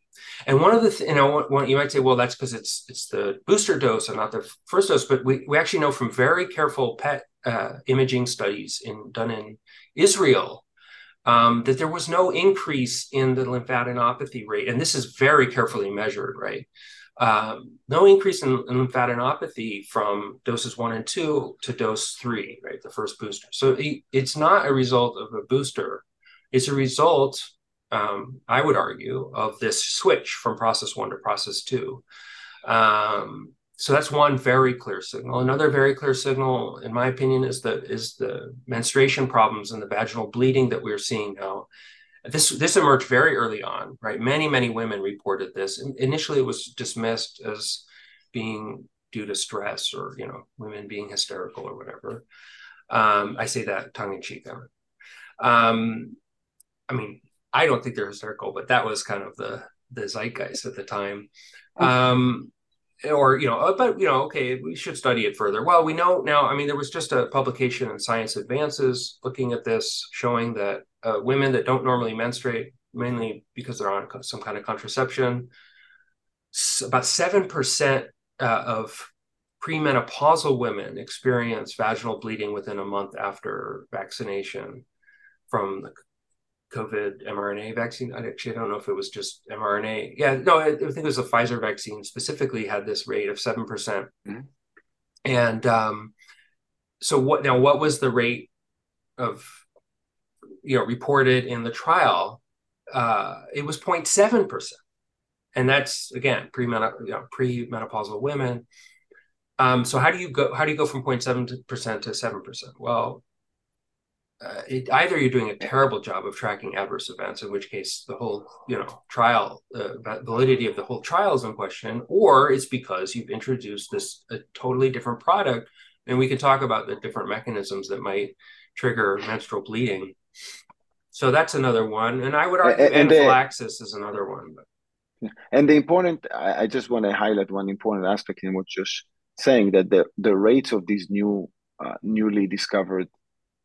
And one of the, th- you know, one, you might say, well, that's because it's it's the booster dose and not the first dose. But we, we actually know from very careful PET uh, imaging studies in done in Israel um, that there was no increase in the lymphadenopathy rate. And this is very carefully measured, right? Um, no increase in, in, lymphadenopathy from doses one and two to dose three, right? The first booster. So it, it's not a result of a booster. It's a result, um, I would argue, of this switch from process one to process two. Um, so that's one very clear signal. Another very clear signal, in my opinion, is the is the menstruation problems and the vaginal bleeding that we're seeing now this this emerged very early on, right? Many many women reported this. Initially, it was dismissed as being due to stress or you know women being hysterical or whatever. Um, I say that tongue in cheek. Um, I mean, I don't think they're hysterical, but that was kind of the the zeitgeist at the time. Um, or you know, uh, but you know, okay, we should study it further. Well, we know now. I mean, there was just a publication in Science Advances looking at this, showing that uh, women that don't normally menstruate, mainly because they're on some kind of contraception, about 7% uh, of premenopausal women experience vaginal bleeding within a month after vaccination from the COVID mRNA vaccine. I actually don't know if it was just mRNA. Yeah, no, I, I think it was the Pfizer vaccine specifically had this rate of 7%. percent mm hmm And um, so what now what was the rate of you know reported in the trial, uh, it was 0.7 percent, and that's again pre-menopausal you know, pre-menopausal women. Um, so how do you go? How do you go from 0.7 percent to seven percent? Well, uh, it, either you're doing a terrible job of tracking adverse events, in which case the whole you know trial uh, validity of the whole trial is in question, or it's because you've introduced this a totally different product, and we can talk about the different mechanisms that might trigger menstrual bleeding. So that's another one, and I would argue and, and anaphylaxis is another one. But. And the important, I, I just want to highlight one important aspect in what just saying that the the rates of these new uh, newly discovered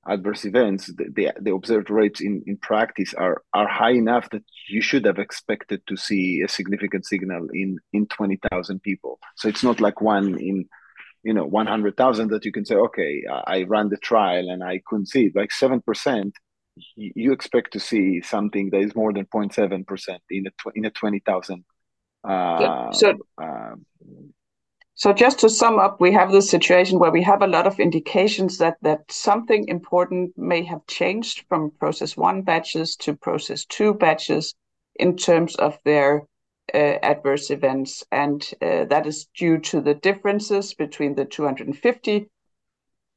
adverse events, the, the, the, observed rates in, in practice are are high enough that you should have expected to see a significant signal in in 20,000 people. So it's not like one in you know 100,000 that you can say okay I ran the trial and I couldn't see it like 7% you expect to see something that is more than 0.7% in a in a 20,000 uh, so uh, so just to sum up, we have this situation where we have a lot of indications that that something important may have changed from process one batches to process two batches in terms of their uh, adverse events, and uh, that is due to the differences between the 250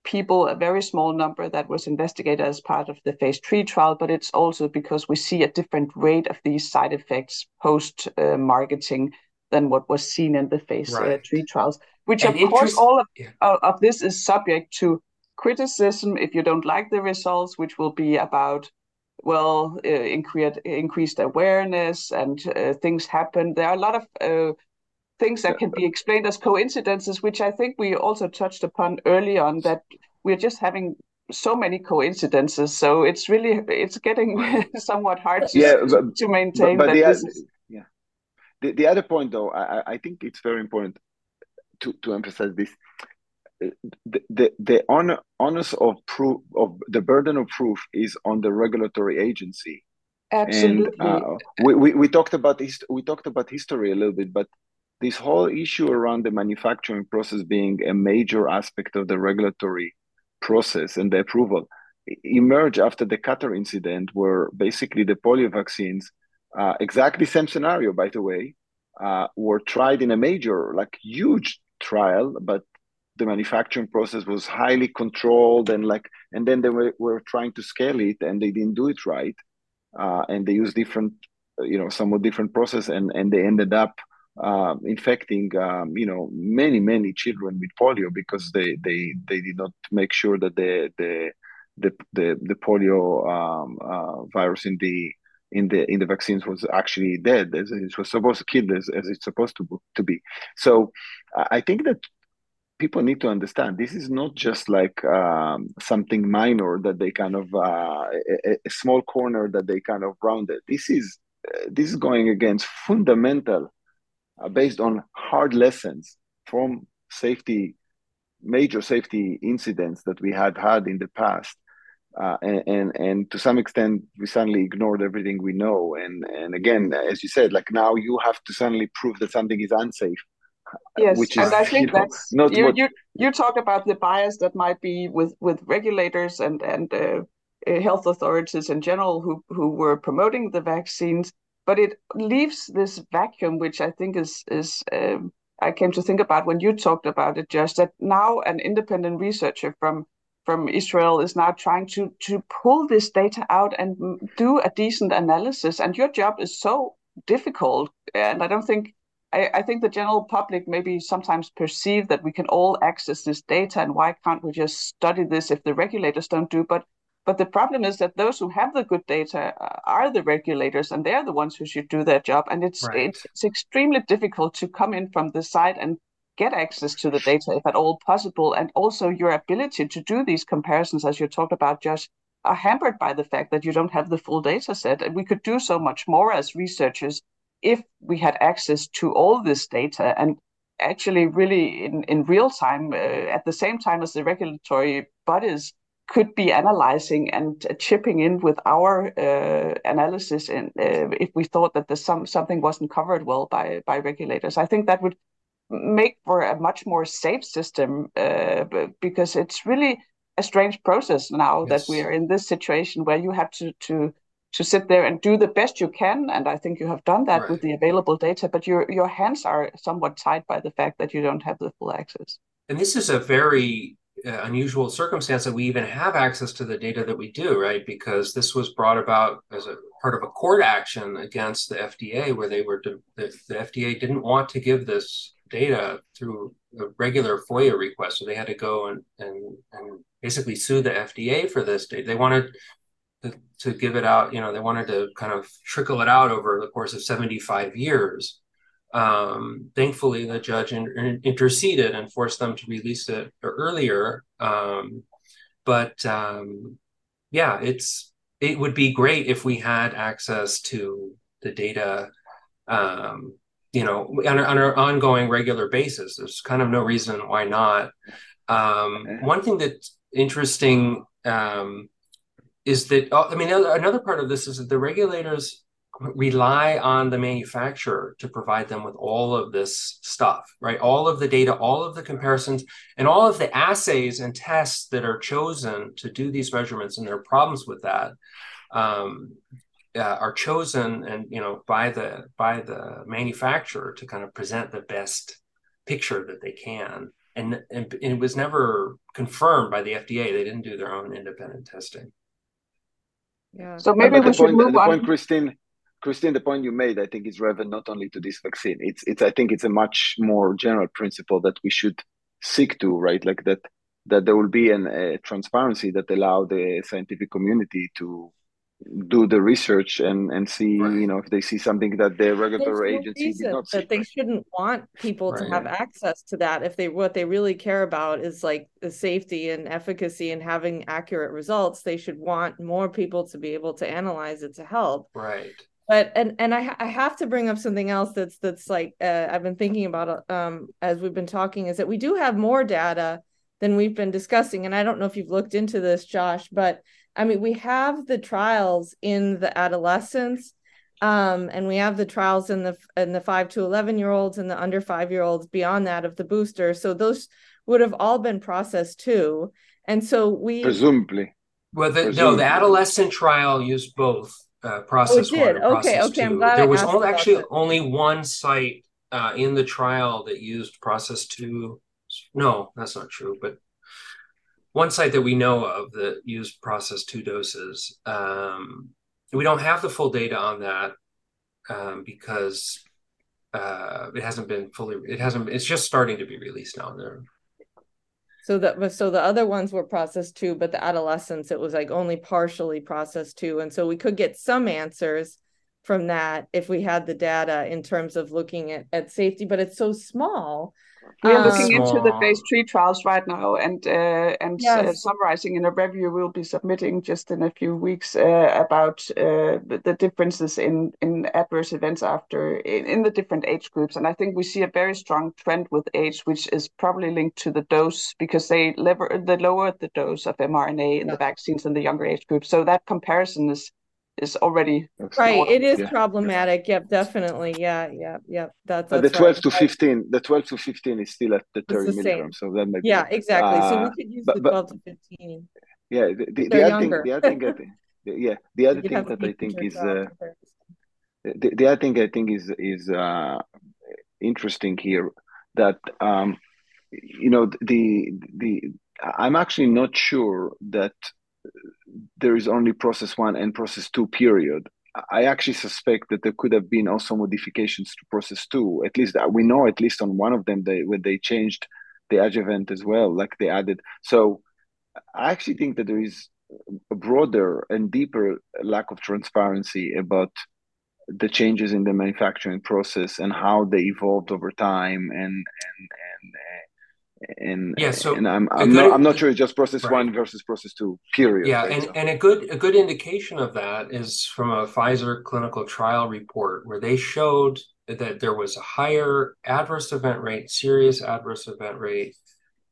people, a very small number that was investigated as part of the phase three trial, but it's also because we see a different rate of these side effects post uh, marketing than what was seen in the phase uh, right. uh, three trials. Which, and of course, all of, yeah. of this is subject to criticism if you don't like the results, which will be about well uh, increased increased awareness and uh, things happen. There are a lot of uh, things that can be explained as coincidences, which I think we also touched upon early on. That we're just having so many coincidences, so it's really it's getting (laughs) somewhat hard to, yeah, but, to maintain but, but that. This is, the, the other point, though, I, I think it's very important to, to emphasize this. The, the, the on, onus of proof of the burden of proof is on the regulatory agency. Absolutely. And, uh, we, we, we talked about this, we talked about history a little bit, but this whole issue around the manufacturing process being a major aspect of the regulatory process and the approval emerged after the Cutter incident, where basically the polio vaccines, uh, exactly same scenario, by the way, uh, were tried in a major, like huge trial, but the manufacturing process was highly controlled and like, and then they were, were trying to scale it and they didn't do it right, uh, and they used different, you know, somewhat different process, and and they ended up um, infecting um, you know many many children with polio because they they they did not make sure that the the the the, the polio um, uh, virus in the in the in the vaccines was actually dead as it was supposed to kill as, as it's supposed to to be so i think that people need to understand this is not just like um, something minor that they kind of uh, a, a, small corner that they kind of rounded this is uh, this is going against fundamental uh, based on hard lessons from safety, major safety incidents that we had had in the past. Uh, and, and, and to some extent we suddenly ignored everything we know. And and again as you said like now you have to suddenly prove that something is unsafe yes which is, and i think you know, that's not you, what... you you talk about the bias that might be with with regulators and and uh, uh health authorities in general who who were promoting the vaccines. But it leaves this vacuum, which I think is is um, I came to think about when you talked about it, just that now an independent researcher from from Israel is now trying to to pull this data out and do a decent analysis. And your job is so difficult, and I don't think. I, I think the general public maybe sometimes perceive that we can all access this data and why can't we just study this if the regulators don't do but but the problem is that those who have the good data uh, are the regulators, and they're the ones who should do their job. And it's right. it's, it's extremely difficult to come in from the side and get access to the data if at all possible. And also your ability to do these comparisons, as you talked about, Josh, are hampered by the fact that you don't have the full data set. And we could do so much more as researchers if we had access to all this data and actually really in, in real time, uh, at the same time as the regulatory bodies could be analyzing and chipping in with our uh, analysis and uh, if we thought that the some something wasn't covered well by by regulators. I think that would make for a much more safe system uh, because it's really a strange process now yes. that we are in this situation where you have to to to sit there and do the best you can and i think you have done that right. with the available data but your your hands are somewhat tied by the fact that you don't have the full access and this is a very uh, unusual circumstance that we even have access to the data that we do, right? Because this was brought about as a part of a court action against the FDA, where they were the, the FDA didn't want to give this data through a regular FOIA request, so they had to go and and and basically sue the FDA for this data. They wanted to, to give it out, you know, they wanted to kind of trickle it out over the course of 75 years um, thankfully, the judge in, interceded and forced them to release it earlier. Um, but um, yeah, it's it would be great if we had access to the data, um, you know, on, on an ongoing regular basis. There's kind of no reason why not. Um, one thing that's interesting um, is that I mean another part of this is that the regulators rely on the manufacturer to provide them with all of this stuff, right? All of the data, all of the comparisons, and all of the assays and tests that are chosen to do these measurements, and there are problems with that, um, uh, are chosen and you know by the by the manufacturer to kind of present the best picture that they can. And, and, and it was never confirmed by the FDA. They didn't do their own independent testing. Yeah. So maybe we should point, move the on. Point, Christine, Christine, the point you made, I think, is relevant not only to this vaccine. It's, it's. I think it's a much more general principle that we should seek to, right? Like that, that there will be an, a transparency that allow the scientific community to do the research and and see, right. you know, if they see something that the regulatory no agency did not that they shouldn't want people right. to have access to that if they what they really care about is like the safety and efficacy and having accurate results. They should want more people to be able to analyze it to help. Right but and and I I have to bring up something else that's that's like uh, I've been thinking about um as we've been talking is that we do have more data than we've been discussing and I don't know if you've looked into this Josh but I mean we have the trials in the adolescents Um, and we have the trials in the in the five to eleven year olds and the under five year olds beyond that of the booster. So those would have all been processed too. And so we presumably. Well, the, no, the adolescent trial used both uh, process oh, one okay, okay. Two. There was only, actually only one site uh, in the trial that used process two. No, that's not true. But one site that we know of that used process two doses. Um, we don't have the full data on that um, because uh, it hasn't been fully. It hasn't. It's just starting to be released now. There. So that so the other ones were processed too, but the adolescents it was like only partially processed too, and so we could get some answers from that if we had the data in terms of looking at, at safety, but it's so small we are looking into the phase three trials right now and uh, and uh, yes. uh, summarizing in a review we'll be submitting just in a few weeks uh, about uh, the, the, differences in in adverse events after in, in, the different age groups and I think we see a very strong trend with age which is probably linked to the dose because they lever the lower the dose of mRNA in yeah. the vaccines in the younger age group so that comparison is is already right it is yeah. problematic. Yep definitely. Yeah yeah yeah that's, that's the 12 right. to 15 the 12 to 15 is still at the 30 milligrams so that might yeah be, exactly. Uh, so we uh, could use but, the 12 to 15 yeah the, the, the other thing the other thing that, yeah the (laughs) other thing that i think is uh, the, the other thing i think is is uh interesting here that um you know the the i'm actually not sure that there is only process one and process two period. I actually suspect that there could have been also modifications to process two. At least we know, at least on one of them, they when they changed the adjuvant as well, like they added. So I actually think that there is a broader and deeper lack of transparency about the changes in the manufacturing process and how they evolved over time and and and and yeah so and i'm i'm, good, not, I'm not sure it's just process right. one versus process two period yeah right? and, so. and a good a good indication of that is from a pfizer clinical trial report where they showed that there was a higher adverse event rate serious adverse event rate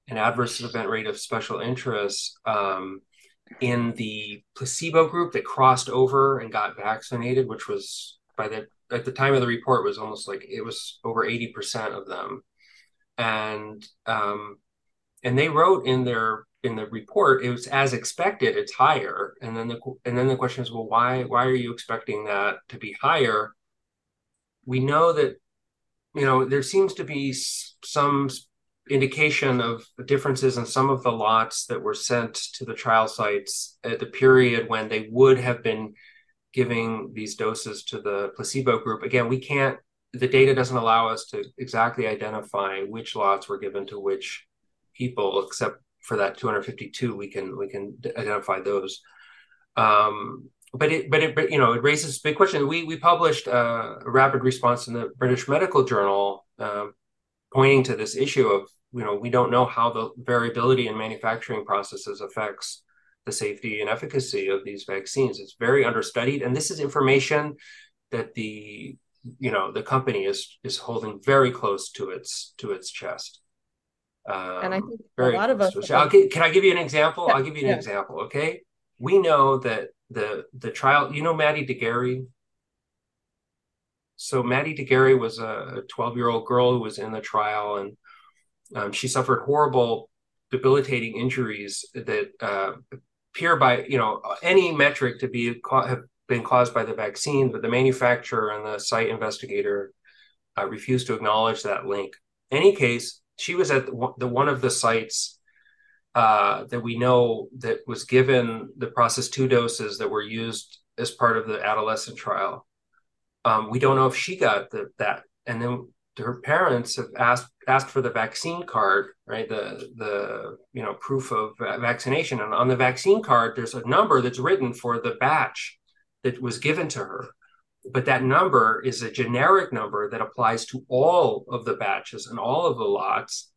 and adverse event rate of special interest um, in the placebo group that crossed over and got vaccinated which was by the at the time of the report was almost like it was over 80% of them and um, and they wrote in their in the report it was as expected it's higher. And then the and then the question is well why why are you expecting that to be higher? We know that you know there seems to be some indication of differences in some of the lots that were sent to the trial sites at the period when they would have been giving these doses to the placebo group. Again we can't the data doesn't allow us to exactly identify which lots were given to which people, except for that 252, we can we can identify those. Um, but it but it but, you know it raises a big question. We we published a rapid response in the British Medical Journal, uh, pointing to this issue of you know we don't know how the variability in manufacturing processes affects the safety and efficacy of these vaccines. It's very understudied, and this is information that the you know the company is is holding very close to its to its chest. Um, and I think a lot of us. Can I give you an example? Yeah, I'll give you an yeah. example. Okay, we know that the the trial. You know, Maddie de Garay. So Maddie de Garay was a 12 year old girl who was in the trial, and um, she suffered horrible, debilitating injuries that uh, appear by you know any metric to be have been caused by the vaccine, but the manufacturer and the site investigator uh, refused to acknowledge that link. In any case, she was at the, the one of the sites uh, that we know that was given the process two doses that were used as part of the adolescent trial. Um, we don't know if she got the, that, and then her parents have asked asked for the vaccine card, right? The the you know proof of vaccination, and on the vaccine card, there's a number that's written for the batch that was given to her. But that number is a generic number that applies to all of the batches and all of the lots.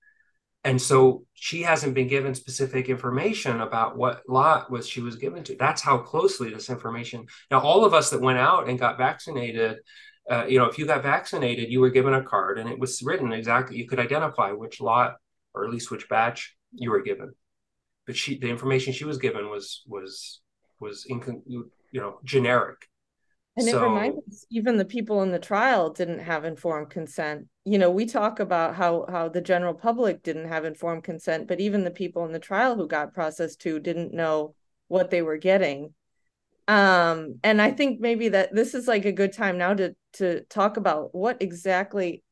And so she hasn't been given specific information about what lot was she was given to. That's how closely this information. Now, all of us that went out and got vaccinated, uh, you know, if you got vaccinated, you were given a card and it was written exactly. You could identify which lot or at least which batch you were given. But she, the information she was given was was was incon- you know generic And so, it reminds us, even the people in the trial didn't have informed consent. You know, we talk about how how the general public didn't have informed consent, but even the people in the trial who got processed two didn't know what they were getting. Um, and I think maybe that this is like a good time now to to talk about what exactly.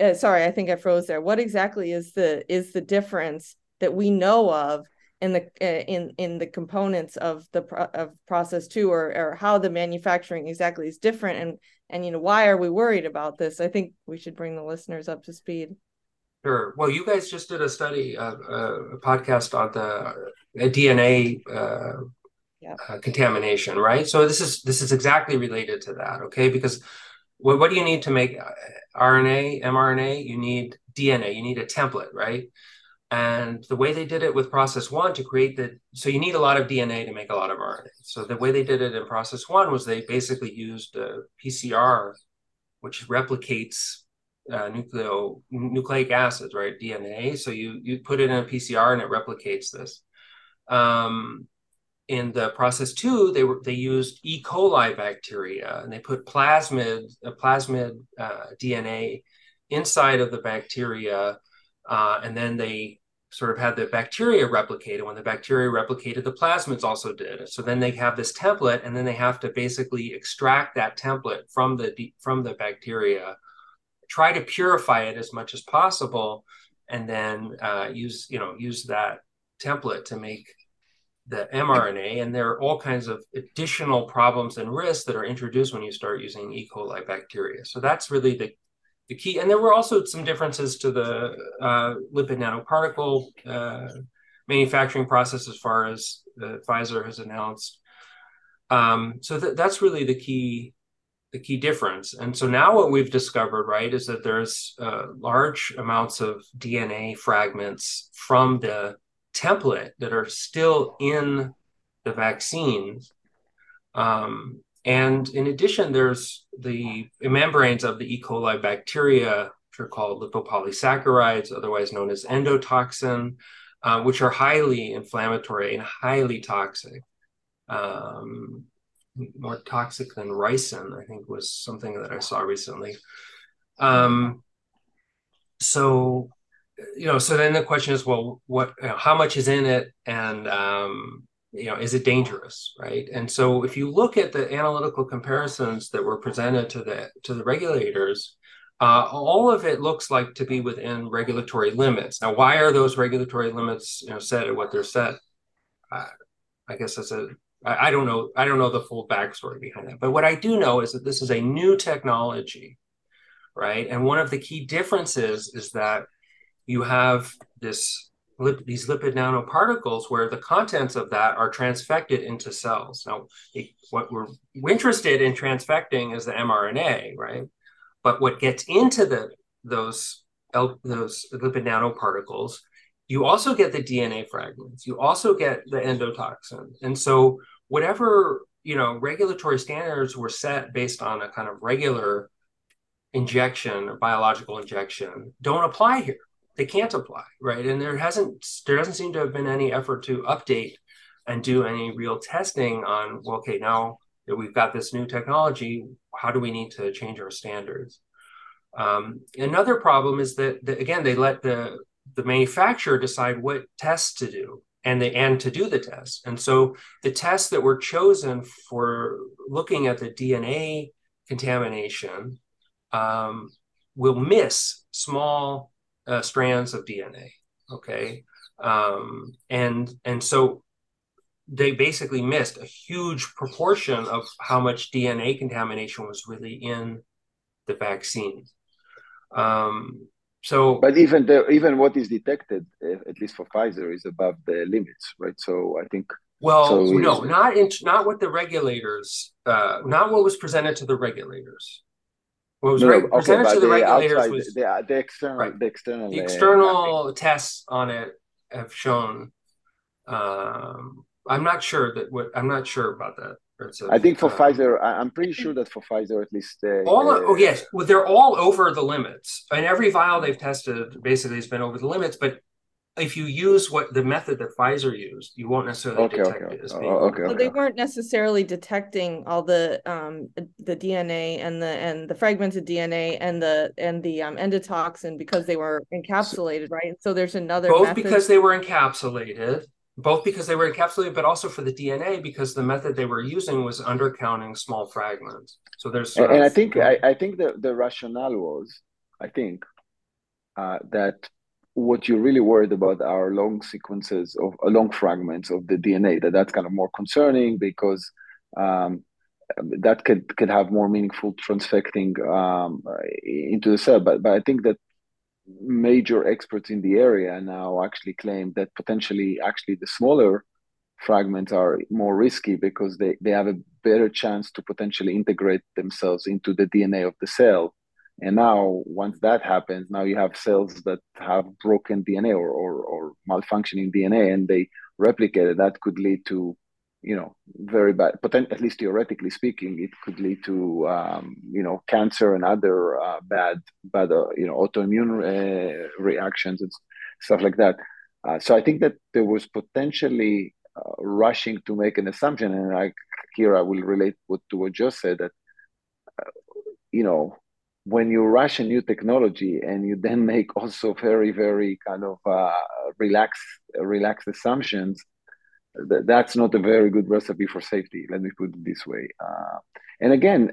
Uh, sorry, I think I froze there. What exactly is the is the difference that we know of in the uh, in in the components of the pro- of process two or or how the manufacturing exactly is different and and you know why are we worried about this? I think we should bring the listeners up to speed. Sure. Well you guys just did a study uh, a podcast on the dna uh, yeah. uh, contamination right? So this is this is exactly related to that okay? Because what, what do you need to make uh, rna mrna? You need dna you need a template right and the way they did it with process one to create the, so you need a lot of DNA to make a lot of RNA. So the way they did it in process one was they basically used a PCR, which replicates uh, nucleo, nucleic acids, right? DNA. So you, you put it in a PCR and it replicates this. Um, in the process two, they were they used E. coli bacteria and they put plasmid, a plasmid uh, DNA inside of the bacteria, uh, and then they sort of had the bacteria replicate. And when the bacteria replicated, the plasmids also did. So then they have this template, and then they have to basically extract that template from the from the bacteria, try to purify it as much as possible, and then uh, use you know use that template to make the mRNA. And there are all kinds of additional problems and risks that are introduced when you start using E. coli bacteria. So that's really the the key. And there were also some differences to the uh, lipid nanoparticle uh, manufacturing process as far as Pfizer has announced. Um, so th- that's really the key the key difference. And so now what we've discovered, right, is that there's uh, large amounts of DNA fragments from the template that are still in the vaccines. Um, and in addition, there's the membranes of the E. coli bacteria, which are called lipopolysaccharides, otherwise known as endotoxin, uh, which are highly inflammatory and highly toxic. Um, more toxic than ricin, I think, was something that I saw recently. Um, so, you know, so then the question is, well, what, you know, how much is in it, and um, you know is it dangerous right? And so if you look at the analytical comparisons that were presented to the to the regulators uh, all of it looks like to be within regulatory limits. Now why are those regulatory limits you know set at what they're set? Uh, i guess that's a I, I don't know i don't know the full backstory behind that. But what i do know is that this is a new technology right? And one of the key differences is that you have this lip, these lipid nanoparticles where the contents of that are transfected into cells. Now, it, what we're interested in transfecting is the mRNA, right? But what gets into the those those lipid nanoparticles, you also get the DNA fragments. You also get the endotoxin, and so whatever you know regulatory standards were set based on a kind of regular injection or biological injection don't apply here they can't apply, right? And there hasn't there doesn't seem to have been any effort to update and do any real testing on well, okay, now that we've got this new technology, how do we need to change our standards? Um, another problem is that, that again they let the the manufacturer decide what tests to do and they and to do the tests. And so the tests that were chosen for looking at the DNA contamination um, will miss small uh, strands of DNA. Okay, um, and and so they basically missed a huge proportion of how much DNA contamination was really in the vaccine. Um, so, but even the even what is detected, uh, at least for Pfizer, is above the limits, right? So I think. Well, so no, not in, not what the regulators, uh, not what was presented to the regulators. What was no, okay, presented to the, the regulators outside, was the, the external, right. the external, the uh, external uh, tests on it have shown. Um, I'm not sure that what I'm not sure about that. A, I think for uh, Pfizer, I'm pretty sure that for Pfizer, at least. Uh, all uh, oh yes, well they're all over the limits. In every vial they've tested, basically, has been over the limits. But if you use what the method that Pfizer used, you won't necessarily okay, detect okay. it as being. Oh, okay, so they weren't necessarily detecting all the um the DNA and the and the fragmented DNA and the and the um, endotoxin because they were encapsulated, right? So there's another both method. because they were encapsulated, both because they were encapsulated, but also for the DNA because the method they were using was undercounting small fragments. So there's and, and I think I, I think the the rationale was I think uh, that what you're really worried about are long sequences of uh, long fragments of the DNA. That that's kind of more concerning because um, that could could have more meaningful transfecting um, into the cell. But but I think that major experts in the area now actually claim that potentially actually the smaller fragments are more risky because they, they have a better chance to potentially integrate themselves into the DNA of the cell and now, once that happens, now you have cells that have broken DNA or, or, or malfunctioning DNA and they replicate it. That could lead to, you know, very bad, potent, at least theoretically speaking, it could lead to, um, you know, cancer and other uh, bad, bad, uh, you know, autoimmune uh, reactions and stuff like that. Uh, so I think that there was potentially uh, rushing to make an assumption. And I, here I will relate what, to what Joe said that, uh, you know, when you rush a new technology and you then (laughs) make also very very kind of uh, relaxed relaxed assumptions th- that's not a very good recipe for safety let me put it this way. Uh, and again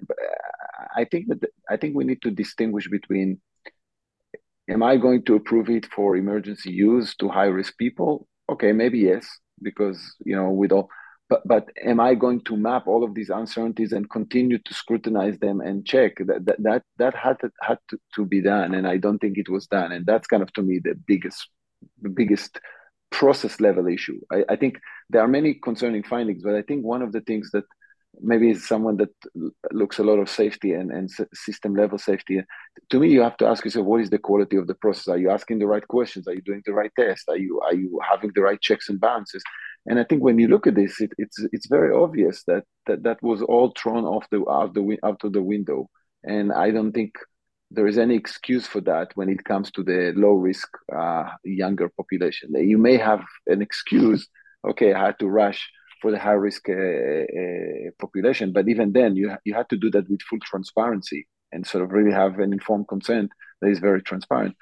i think that i think we need to distinguish between am i going to approve it for emergency use to high risk people? Okay maybe yes because you know with all but but am I going to map all of these uncertainties and continue to scrutinize them and check that that that, that had to, had to, to be done and I don't think it was done and that's kind of to me the biggest the biggest process level issue. I, I think there are many concerning findings, but I think one of the things that maybe is someone that looks a lot of safety and, and system level safety. To me, you have to ask yourself, what is the quality of the process? Are you asking the right questions? Are you doing the right test? Are you are you having the right checks and balances? And I think when you look at this, it, it's it's very obvious that, that that was all thrown off the out the out of the window. And I don't think there is any excuse for that when it comes to the low risk uh, younger population. You may have an excuse. Okay, I had to rush for the high risk uh, uh, population, but even then, you you had to do that with full transparency and sort of really have an informed consent that is very transparent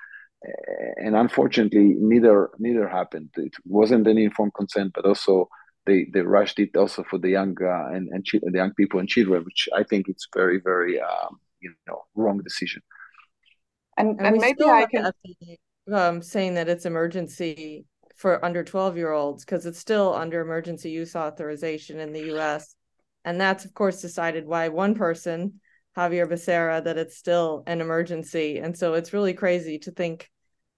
and unfortunately, neither neither happened. It wasn't any informed consent, but also they they rushed it also for the young uh, and and the young people and children, which I think it's very very um, you know wrong decision. And and, and maybe I can um, saying that it's emergency for under 12 year olds because it's still under emergency use authorization in the US. And that's, of course, decided by one person, Javier Becerra, that it's still an emergency. And so it's really crazy to think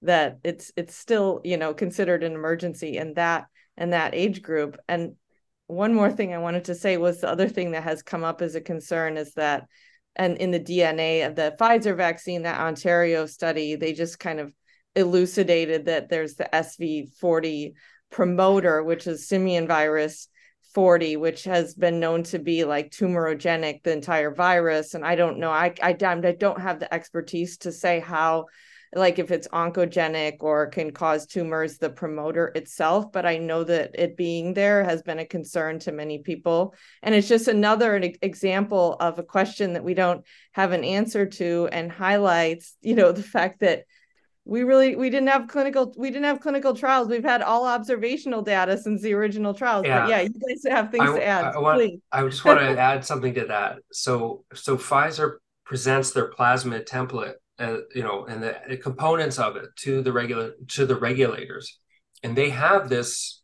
that it's it's still you know considered an emergency in that in that age group. And one more thing i wanted to say was the other thing that has come up as a concern is that and in the dna of the pfizer vaccine that ontario study they just kind of elucidated that there's the sv40 promoter which is simian virus 40 which has been known to be like tumorigenic the entire virus. And i don't know i i, I don't have the expertise to say how like if it's oncogenic or can cause tumors, the promoter itself. But I know that it being there has been a concern to many people. And it's just another example of a question that we don't have an answer to and highlights, you know, the fact that we really we didn't have clinical we didn't have clinical trials we've had all observational data since the original trials yeah. but yeah you guys have things I, to add I, want, I just want to add something to that so so pfizer presents their plasmid template uh, you know, and the, the, components of it to the regular to the regulators, and they have this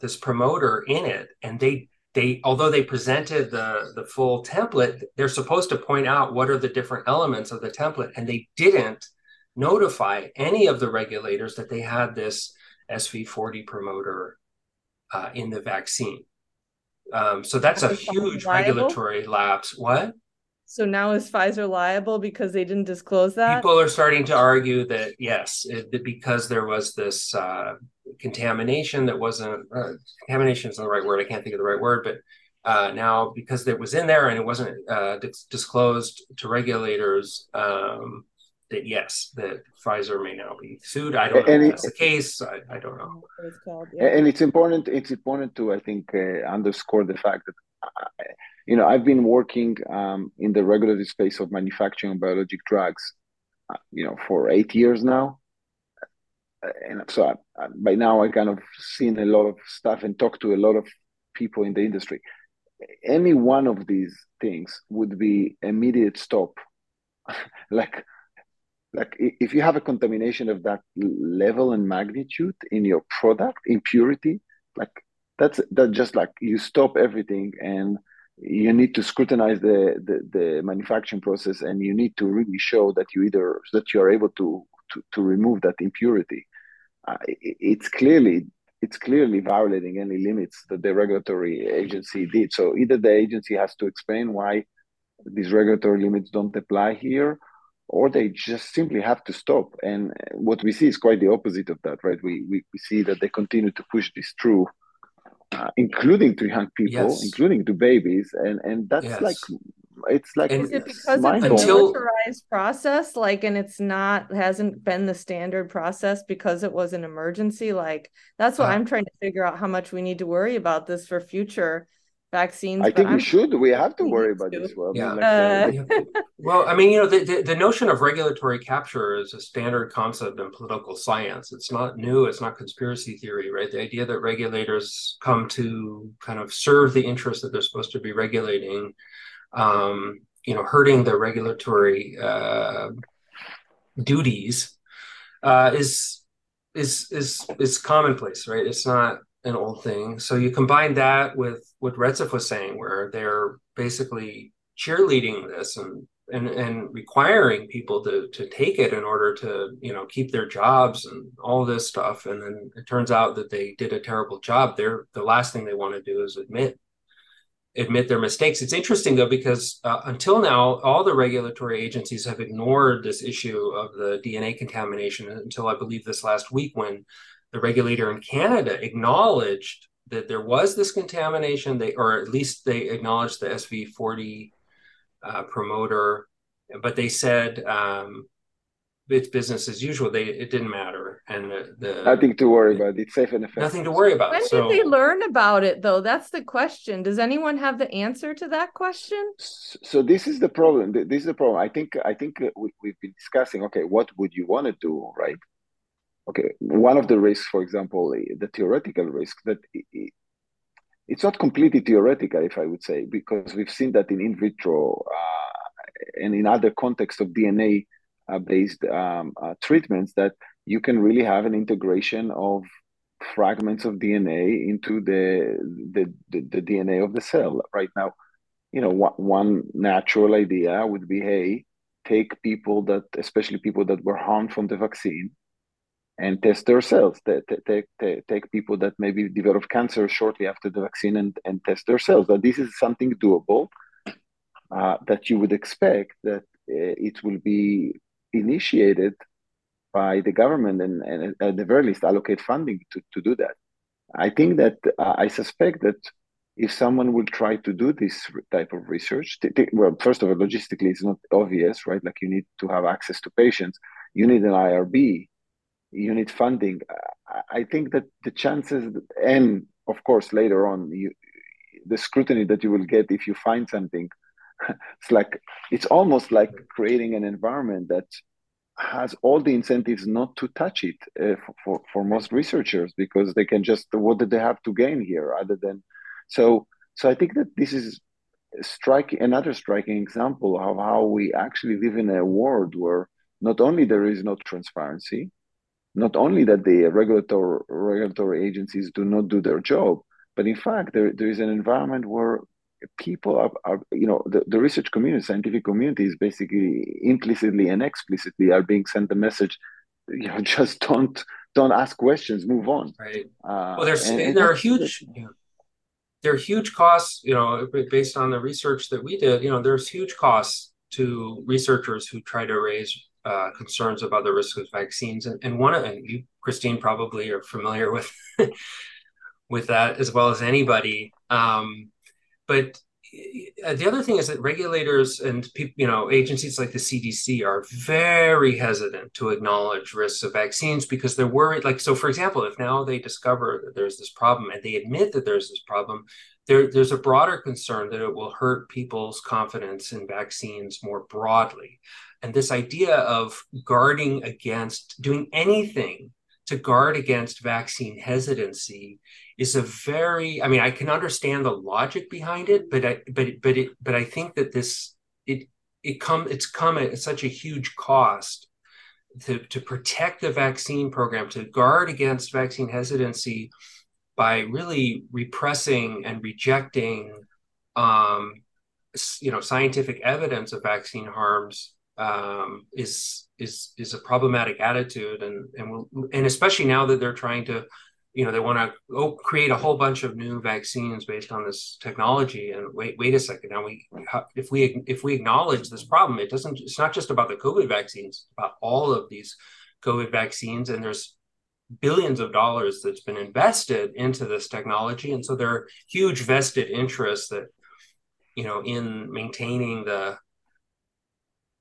this promoter in it, and they they although they presented the the full template, they're supposed to point out what are the different elements of the template, and they didn't notify any of the regulators that they had this SV40 promoter uh, in the vaccine. Um, so that's a huge regulatory lapse. What? So now is Pfizer liable because they didn't disclose that? People are starting to argue that yes, it, because there was this uh, contamination that wasn't uh, contamination is not the right word. I can't think of the right word, but uh, now because it was in there and it wasn't uh, dis- disclosed to regulators, um, that yes, that Pfizer may now be sued. I don't know and if it, that's the case. I, I don't know. It's called, yeah. And it's important. It's important to I think uh, underscore the fact that I, you know I've been working um, in the regulatory space of manufacturing biologic drugs, uh, you know, for eight years now. And so I, I, by now I kind of seen a lot of stuff and talked to a lot of people in the industry. Any one of these things would be immediate stop (laughs) like like if you have a contamination of that level and magnitude in your product impurity like that's that just like you stop everything and you need to scrutinize the, the, the manufacturing process and you need to really show that you either that you are able to to, to remove that impurity uh, it, it's clearly it's clearly violating any limits that the regulatory agency did so either the agency has to explain why these regulatory limits don't apply here or they just simply have to stop. And what we see is quite the opposite of that, right? We we, we see that they continue to push this through, uh, including to young people, yes. including to babies, and and that's yes. like it's like is it because it's a militarized process like and it's not hasn't been the standard process because it was an emergency like that's what uh, i'm trying to figure out how much we need to worry about this for future vaccines. I think we I'm should. We have to worry about this. Well, yeah. I mean, like, uh... well, I mean, you know, the, the, the notion of regulatory capture is a standard concept in political science. It's not new. It's not conspiracy theory, right? The idea that regulators come to kind of serve the interests that they're supposed to be regulating, um, you know, hurting the regulatory uh, duties uh, is is is is commonplace, right? It's not an old thing. So you combine that with what Recep was saying, where they're basically cheerleading this and and and requiring people to to take it in order to you know keep their jobs and all this stuff. And then it turns out that they did a terrible job. They're the last thing they want to do is admit admit their mistakes. It's interesting though because uh, until now, all the regulatory agencies have ignored this issue of the DNA contamination until I believe this last week when the regulator in Canada acknowledged that there was this contamination. They, or at least they acknowledged the SV40 uh, promoter, but they said um, it's business as usual. They it didn't matter, and the, the nothing to worry about. It's safe and effective. Nothing to worry about. When so, did they learn about it, though? That's the question. Does anyone have the answer to that question? So this is the problem. This is the problem. I think. I think we, we've been discussing. Okay, what would you want to do, right? Okay one of the risks for example the theoretical risk that it, it's not completely theoretical if i would say because we've seen that in in vitro uh, and in other contexts of dna uh, based um, uh, treatments that you can really have an integration of fragments of dna into the the, the, the dna of the cell. Right now you know one natural idea would be hey take people that especially people that were harmed from the vaccine and test their cells. Take, take, take people that maybe develop cancer shortly after the vaccine and, and test their cells. That this is something doable uh, that you would expect that uh, it will be initiated by the government and, and at the very least allocate funding to, to do that. I think that uh, I suspect that if someone will try to do this type of research, well, first of all, logistically, it's not obvious, right? Like you need to have access to patients, you need an IRB, you need funding. I think that the chances, and of course later on, you, the scrutiny that you will get if you find something, (laughs) it's like it's almost like creating an environment that has all the incentives not to touch it uh, for, for most researchers because they can just what do they have to gain here other than so so I think that this is striking another striking example of how we actually live in a world where not only there is no transparency not only that the regulatory regulatory agencies do not do their job, but in fact there, there is an environment where people are, are you know the, the research community scientific community is basically implicitly and explicitly are being sent the message you know (laughs) just don't don't ask questions move on. Right. Uh, well there's and, and there are huge there are huge costs you know based on the research that we did you know there's huge costs to researchers who try to raise uh, concerns about the risk of vaccines, and, and one of and you, Christine, probably are familiar with (laughs) with that as well as anybody. Um, but uh, the other thing is that regulators and you know agencies like the CDC are very hesitant to acknowledge risks of vaccines because they're worried. Like so, for example, if now they discover that there's this problem and they admit that there's this problem, there, there's a broader concern that it will hurt people's confidence in vaccines more broadly. And this idea of guarding against doing anything to guard against vaccine hesitancy is a very i mean i can understand the logic behind it but i but but it but i think that this it it come it's come at such a huge cost to to protect the vaccine program to guard against vaccine hesitancy by really repressing and rejecting um you know scientific evidence of vaccine harms um, is is is a problematic attitude, and and we'll, and especially now that they're trying to, you know, they want to oh, create a whole bunch of new vaccines based on this technology. And wait, wait a second, now we if we if we acknowledge this problem, it doesn't. It's not just about the COVID vaccines, about all of these COVID vaccines, and there's billions of dollars that's been invested into this technology, and so there are huge vested interests that you know in maintaining the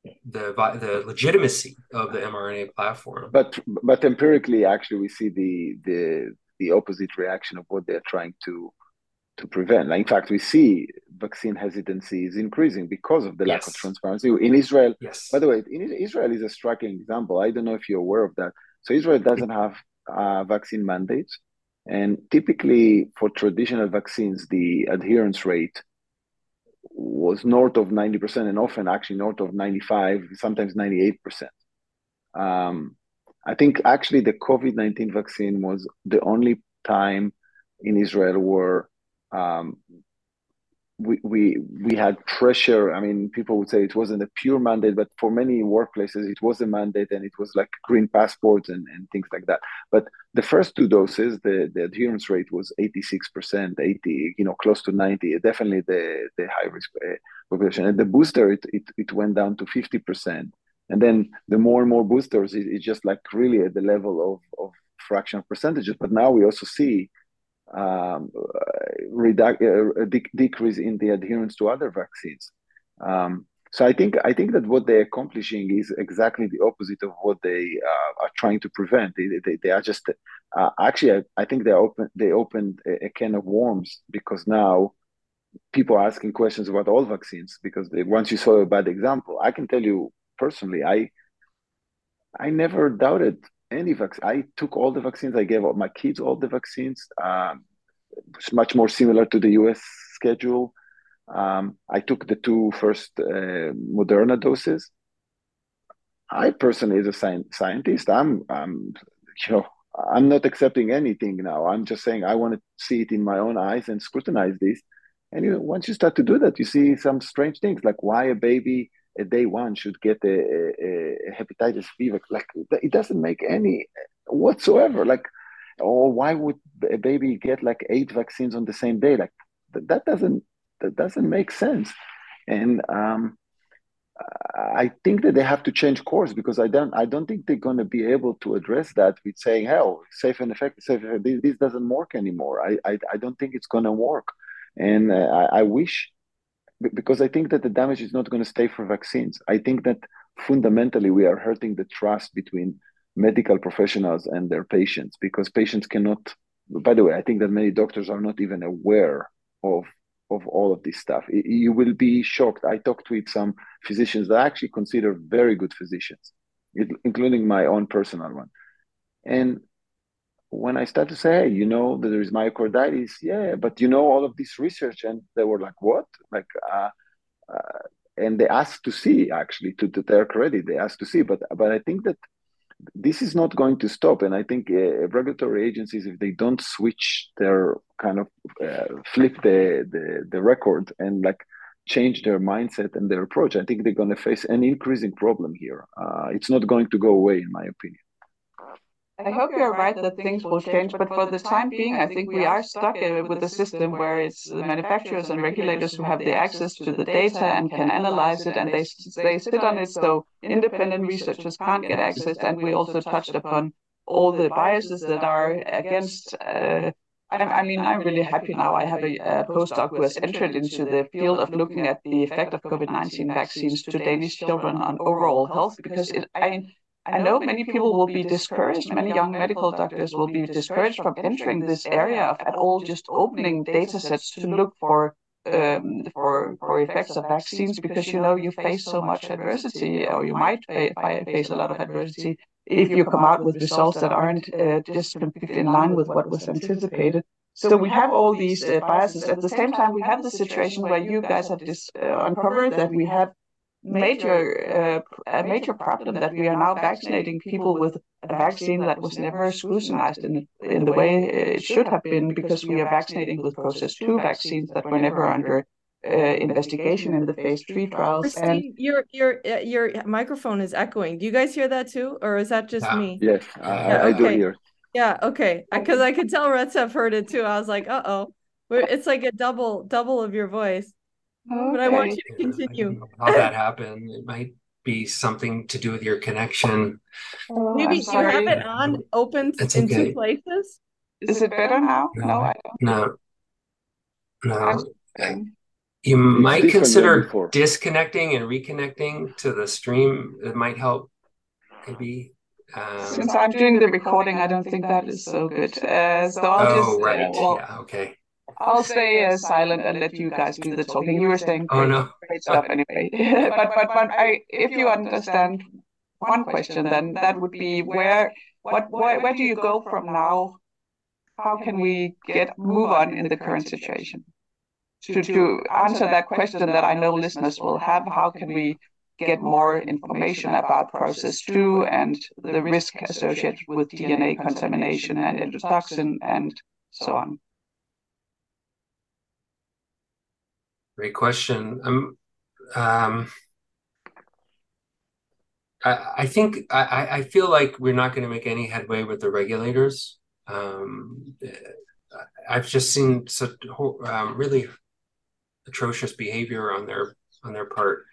the the legitimacy of the mRNA platform. But but empirically, actually, we see the the the opposite reaction of what they're trying to to prevent. Like, in fact, we see vaccine hesitancy is increasing because of the lack yes. of transparency in Israel. Yes. By the way, in Israel is a striking example. I don't know if you're aware of that. So Israel doesn't have uh, vaccine mandates, and typically for traditional vaccines, the adherence rate was north of 90% and often actually north of 95, sometimes 98%. Um, I think actually the COVID 19 vaccine was the only time in Israel where um, we, we we had pressure. I mean, people would say it wasn't a pure mandate, but for many workplaces, it was a mandate, and it was like green passports and, and things like that. But the first two doses, the, the adherence rate was eighty six percent, eighty, you know, close to ninety. Definitely the the high risk uh, population, and the booster it, it it went down to fifty percent, and then the more and more boosters, it, it's just like really at the level of of fraction of percentages. But now we also see um, reduc- uh, de- decrease in the adherence to other vaccines. Um, so I think I think that what they're accomplishing is exactly the opposite of what they uh, are trying to prevent. They, they, they are just uh, actually I, I, think they open they opened a, a, can of worms because now people are asking questions about all vaccines because they, once you saw a bad example, I can tell you personally, I I never doubted any vaccine. I took all the vaccines. I gave my kids all the vaccines. Um, it's much more similar to the US schedule. Um, I took the two first uh, Moderna doses. I personally, as a sci- scientist, I'm, I'm, you know, I'm not accepting anything now. I'm just saying I want to see it in my own eyes and scrutinize this. And you know, once you start to do that, you see some strange things, like why a baby a day one should get a, a, a hepatitis B. Like it doesn't make any whatsoever. Like, or why would a baby get like eight vaccines on the same day? Like that doesn't that doesn't make sense. And um, I think that they have to change course because I don't I don't think they're going to be able to address that with saying, "Hell, safe and effective, safe. This, this doesn't work anymore." I, I I don't think it's going to work, and uh, I, I wish because I think that the damage is not going to stay for vaccines. I think that fundamentally we are hurting the trust between medical professionals and their patients because patients cannot. By the way, I think that many doctors are not even aware of of all of this stuff. You will be shocked. I talked with some physicians that I actually consider very good physicians, including my own personal one, and when I started to say, hey, you know that there is myocarditis, yeah, but you know all of this research, and they were like, what? Like, uh, uh, and they asked to see actually to, to their credit, they asked to see, but but I think that this is not going to stop, and I think uh, regulatory agencies, if they don't switch their kind of uh, flip the, the the record and like change their mindset and their approach, I think they're going to face an increasing problem here. Uh, it's not going to go away, in my opinion. I hope you're right that things will change, but for the time being, I think we are stuck with a system where it's the manufacturers and regulators who have the access to the data and can analyze it, and they they sit on it, so independent researchers can't get access. And we also touched upon all the biases that are against uh, I, I mean, I'm really happy now. I have a, a postdoc who has entered into the field of looking at the effect of COVID-19 vaccines to Danish children on overall health because it, I, I know many people will be discouraged, many young medical doctors will be discouraged from entering this area of at all just opening data sets to look for um, for for effects of vaccines because you know you face so much adversity or you might face a lot of adversity if you come out with results that aren't uh, just completely in line with what was anticipated. So we have all these uh, biases. At the same time, we have the situation where you guys have dis- uh, uncovered that we have major uh, a major problem that we are now vaccinating people with a vaccine that was never scrutinized in the, in the way it should have been because we are vaccinating with process two vaccines that were never under uh, investigation in the phase three trials. Christine, and your your uh, your microphone is echoing. Do you guys hear that too, or is that just yeah. me? Yes, I, yeah, I do hear. Yeah. Okay. Because I could tell Retsav heard it too. I was like, uh oh, it's like a double double of your voice. Okay. But I want you to continue. How that happened? It might be something to do with your connection. Oh, Maybe you have it on open it's in okay. two places. Is it better now? No, I don't. No. No. You might consider disconnecting and reconnecting to the stream. It might help, maybe. Um, Since I'm doing the recording, I don't think that is so good. Uh, so I'll oh, just, right. Uh, well, yeah, okay. I'll stay uh, silent and let you guys do the talking. You were saying oh, great, no. great stuff anyway. (laughs) but but but I, if you understand one question, then that would be where what where, where do you go from now? How can we get move on in the current situation? to, to answer that question that I know listeners will have, how can we get more information about process two and the risk associated with DNA contamination and endotoxin and so on? Great question. Um, um, I, I think I, I feel like we're not going to make any headway with the regulators. Um, I've just seen such um, really atrocious behavior on their on their part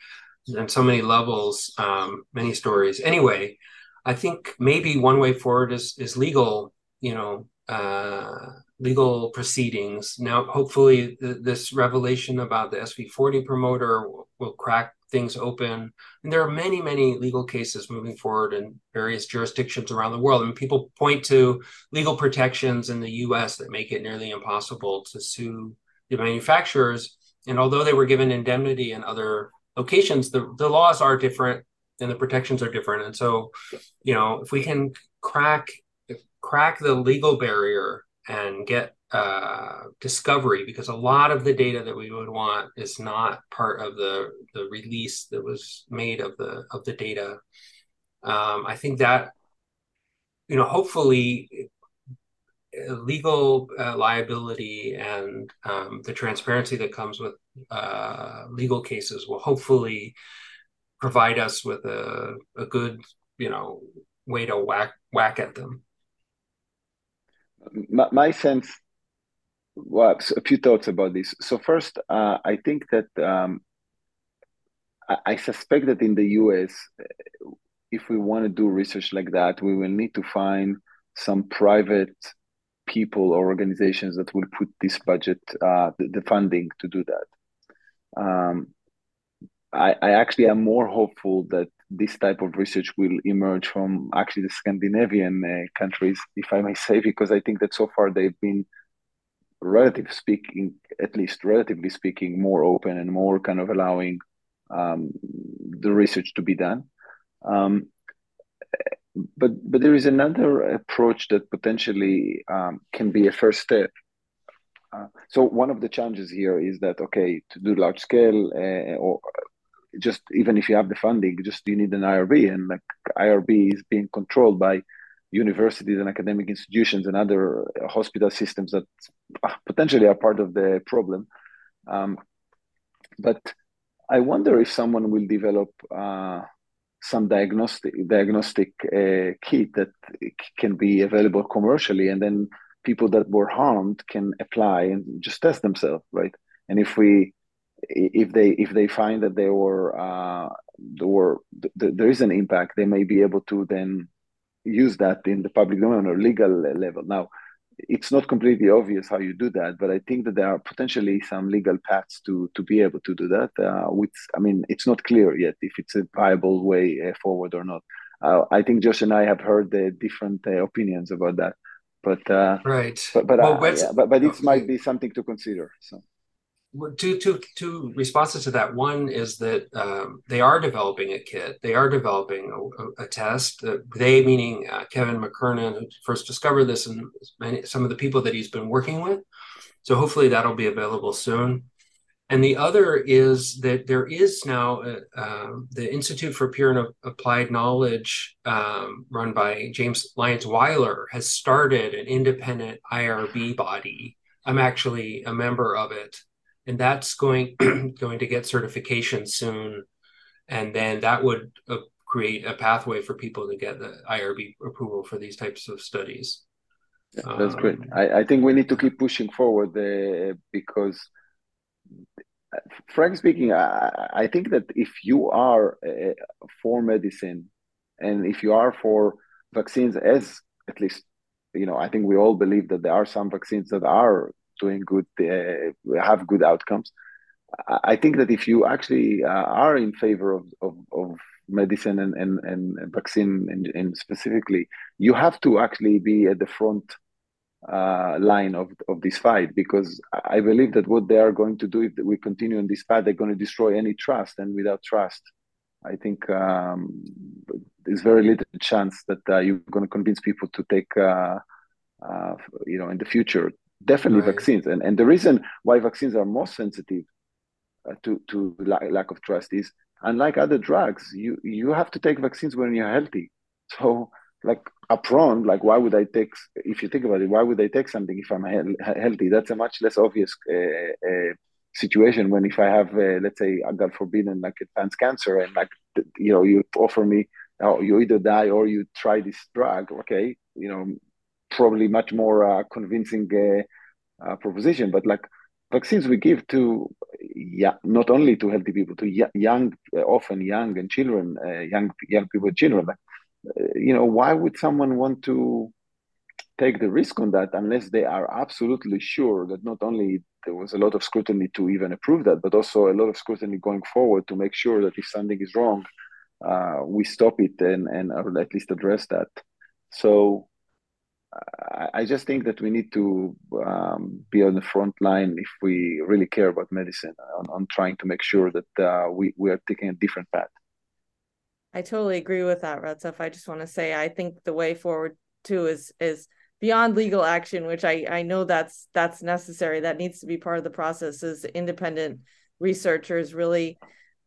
on so many levels um, many stories anyway i think maybe one way forward is is legal you know uh, legal proceedings. Now hopefully th- this revelation about the sv40 promoter will, will crack things open. And there are many many legal cases moving forward in various jurisdictions around the world. And people point to legal protections in the us that make it nearly impossible to sue the manufacturers. And although they were given indemnity in other locations, the, the laws are different and the protections are different. And so, you know, if we can crack crack the legal barrier and get uh, discovery, because a lot of the data that we would want is not part of the the release that was made of the of the data. Um, I think that you know, hopefully, legal uh, liability and um, the transparency that comes with uh, legal cases will hopefully provide us with a, a good, you know, way to whack whack at them. My, my sense, well, a few thoughts about this. So first, uh, I think that um, I, I suspect that in the U.S., if we want to do research like that, we will need to find some private people or organizations that will put this budget, uh, the, the, funding to do that. Um, I, I actually am more hopeful that this type of research will emerge from actually the Scandinavian uh, countries, if I may say, because I think that so far they've been, relatively speaking, at least relatively speaking, more open and more kind of allowing um, the research to be done. Um, but but there is another approach that potentially um, can be a first step. Uh, so one of the challenges here is that okay to do large scale uh, or just even if you have the funding, just you need an IRB, and like IRB is being controlled by universities and academic institutions and other hospital systems that potentially are part of the problem. Um, but I wonder if someone will develop uh, some diagnostic diagnostic uh, kit that can be available commercially, and then people that were harmed can apply and just test themselves, right? And if we if they if they find that there were uh, there were th- there is an impact, they may be able to then use that in the public domain or legal level. Now, it's not completely obvious how you do that, but I think that there are potentially some legal paths to to be able to do that. Uh, which I mean, it's not clear yet if it's a viable way uh, forward or not. Uh, I think Josh and I have heard the different uh, opinions about that, but uh, right. But but well, uh, yeah, but, but it might be something to consider. So two two two responses to that. One is that um, they are developing a kit. They are developing a, a test. Uh, they meaning uh, Kevin McKernan, who first discovered this, and many, some of the people that he's been working with. So hopefully that'll be available soon. And the other is that there is now a, uh, um, the Institute for Pure and Applied Knowledge, um, run by James Lyons Weiler, has started an independent IRB body. I'm actually a member of it and that's going (clears throat) going to get certification soon. And then that would uh, create a pathway for people to get the irb approval for these types of studies. Yeah, that's um, great I, I, think we need to keep pushing forward uh, because frank speaking I, I, think that if you are uh, for medicine and if you are for vaccines as at least you know i think we all believe that there are some vaccines that are doing good, uh, have good outcomes. I think that if you actually uh, are in favor of, of, of medicine and, and, and vaccine and, and, specifically, you have to actually be at the front uh, line of, of this fight because I believe that what they are going to do if we continue on this path, they're going to destroy any trust. And without trust, I think um, there's very little chance that uh, you're going to convince people to take, uh, uh, you know, in the future definitely right. vaccines. And and the reason why vaccines are more sensitive uh, to to la- lack of trust is unlike other drugs you you have to take vaccines when you're healthy. (laughs) So like upfront like why would i take if you think about it why would i take something if i'm he- healthy? That's a much less obvious uh, uh, situation when if i have uh, let's say god forbid and like advanced cancer and like you know you offer me oh, you either die or you try this drug okay? You know probably much more uh, convincing uh, uh, proposition. But like vaccines we give to yeah, not only to healthy people, to young, often young and children, young young people, children. Like, you know, why would someone want to take the risk on that unless they are absolutely sure that not only there was a lot of scrutiny to even approve that, but also a lot of scrutiny going forward to make sure that if something is wrong, uh, we stop it and and or at least address that. So I just think that we need to um, be on the front line if we really care about medicine on, on trying to make sure that uh, we, we are taking a different path. I totally agree with that, Retzef. I just want to say I think the way forward too is is beyond legal action, which I I know that's that's necessary. That needs to be part of the process. Is independent researchers really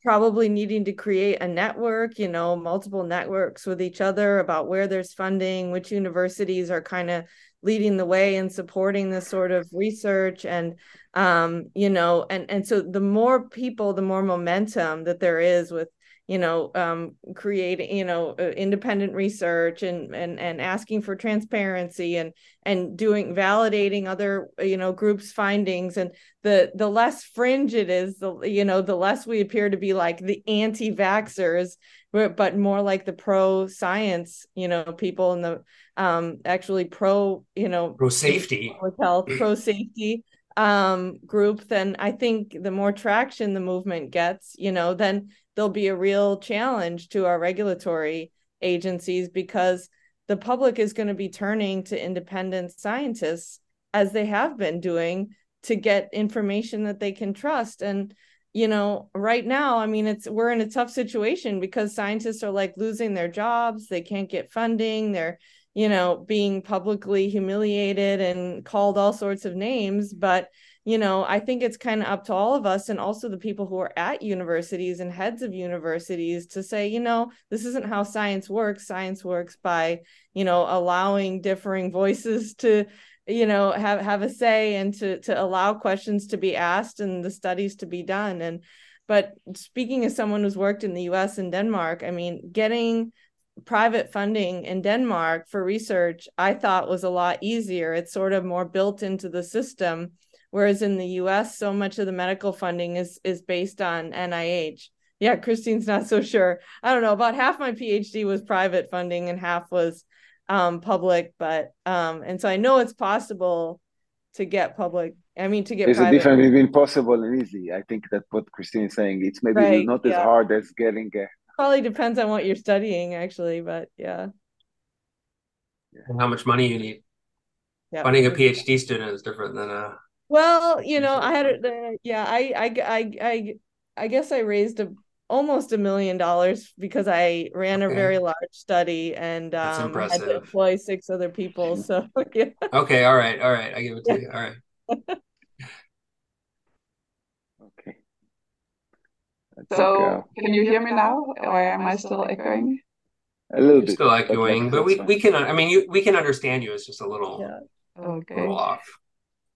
probably needing to create a network, you know, multiple networks with each other about where there's funding, which universities are kind of leading the way and supporting this sort of research. And um, you know, and and so the more people, the more momentum that there is with you know um, creating you know uh, independent research and and and asking for transparency and and doing validating other you know groups findings. And the the less fringe it is the you know the less we appear to be like the anti-vaxxers but more like the pro science you know people and the um actually pro you know pro safety. health (clears throat) pro safety um group then i think the more traction the movement gets you know then there'll be a real challenge to our regulatory agencies because the public is going to be turning to independent scientists as they have been doing to get information that they can trust. And you know right now i mean it's we're in a tough situation because scientists are like losing their jobs they can't get funding they're you know being publicly humiliated and called all sorts of names. But you know, I think it's kind of up to all of us and also the people who are at universities and heads of universities to say, you know, this isn't how science works. Science works by, you know, allowing differing voices to, you know, have have a say and to to allow questions to be asked and the studies to be done. And but speaking as someone who's worked in the US and Denmark, I mean, getting private funding in Denmark for research, I thought was a lot easier. It's sort of more built into the system whereas in the US so much of the medical funding is is based on NIH. Yeah, Christine's not so sure. I don't know, about half my PhD was private funding and half was um, public, but um, and so I know it's possible to get public. I mean, to get there's a difference between possible and easy. I think that what Christine is saying. It's maybe right, not yeah. as hard as getting. A... Probably depends on what you're studying, actually, but yeah. And how much money you need. Yeah. Funding a PhD student is different than a. Well, you know, I had a, yeah, I, I, I, I, I guess I raised a almost a million dollars because I ran okay. a very large study and um, had to employ six other people. So (laughs) yeah. Okay, all right, all right. I give it to you. All right. okay. so can you hear me now, or am I still echoing? A little bit. Still echoing, but we, we can. I mean, you we can understand you. It's just a little, yeah. okay. little off.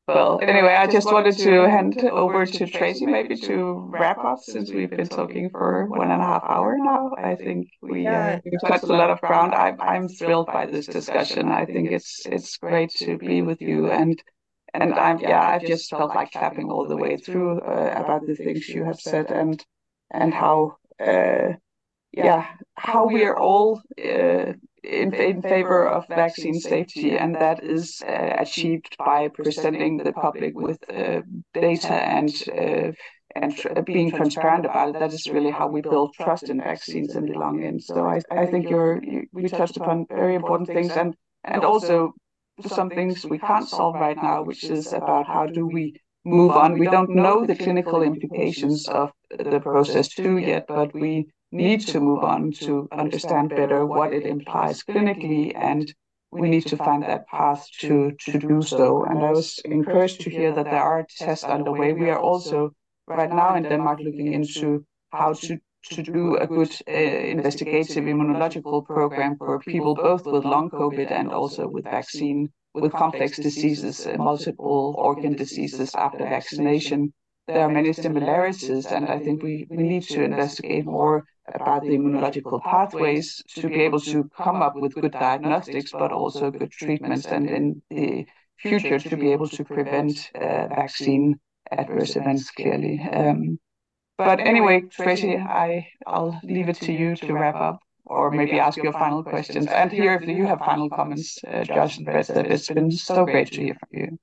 Well, anyway, I just wanted to hand over to Tracy maybe to wrap up since we've been talking for one and a half hour now. I think we uh, we've touched a lot of ground. I'm I'm thrilled by this discussion. I think it's it's great to be with you and and I'm yeah I've just felt like clapping all the way through uh, about the things you have said and and how uh, yeah how we are all uh, in, in favor of vaccine safety, and that is uh, achieved by presenting the public with uh, data and uh, and tr- being transparent about it. That is really how we build trust in vaccines in the long end. So I, I think you're you, we touched upon very important things, and and also some things we can't solve right now, which is about how do we move on. We don't know the clinical implications of the process two yet, but we need to move on to understand better what it implies clinically and we need to find that path to to do so. And i was encouraged to hear that there are tests underway. We are also right now in denmark looking into how to to do a good uh, investigative immunological program for people both with long covid and also with vaccine with complex diseases uh, multiple organ diseases after vaccination. There are many similarities and i think we, we need to investigate more about the immunological pathways to be able to come up with good diagnostics, but also good treatments, and in the future to be able to prevent uh, vaccine adverse events clearly. Um, but anyway, Tracy, I, I'll leave it to you to wrap up or maybe ask your final questions. And here, if you have final comments, uh, Josh and Brett, it's been so great to hear from you.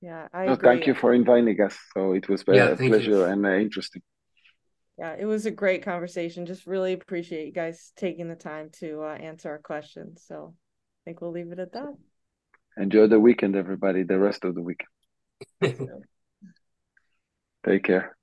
Yeah, I no, thank you for inviting us. So it was yeah, a pleasure you. and uh, interesting yeah it was a great conversation. Just really appreciate you guys taking the time to uh, answer our questions. So i think we'll leave it at that. Enjoy the weekend everybody the rest of the weekend (laughs) take care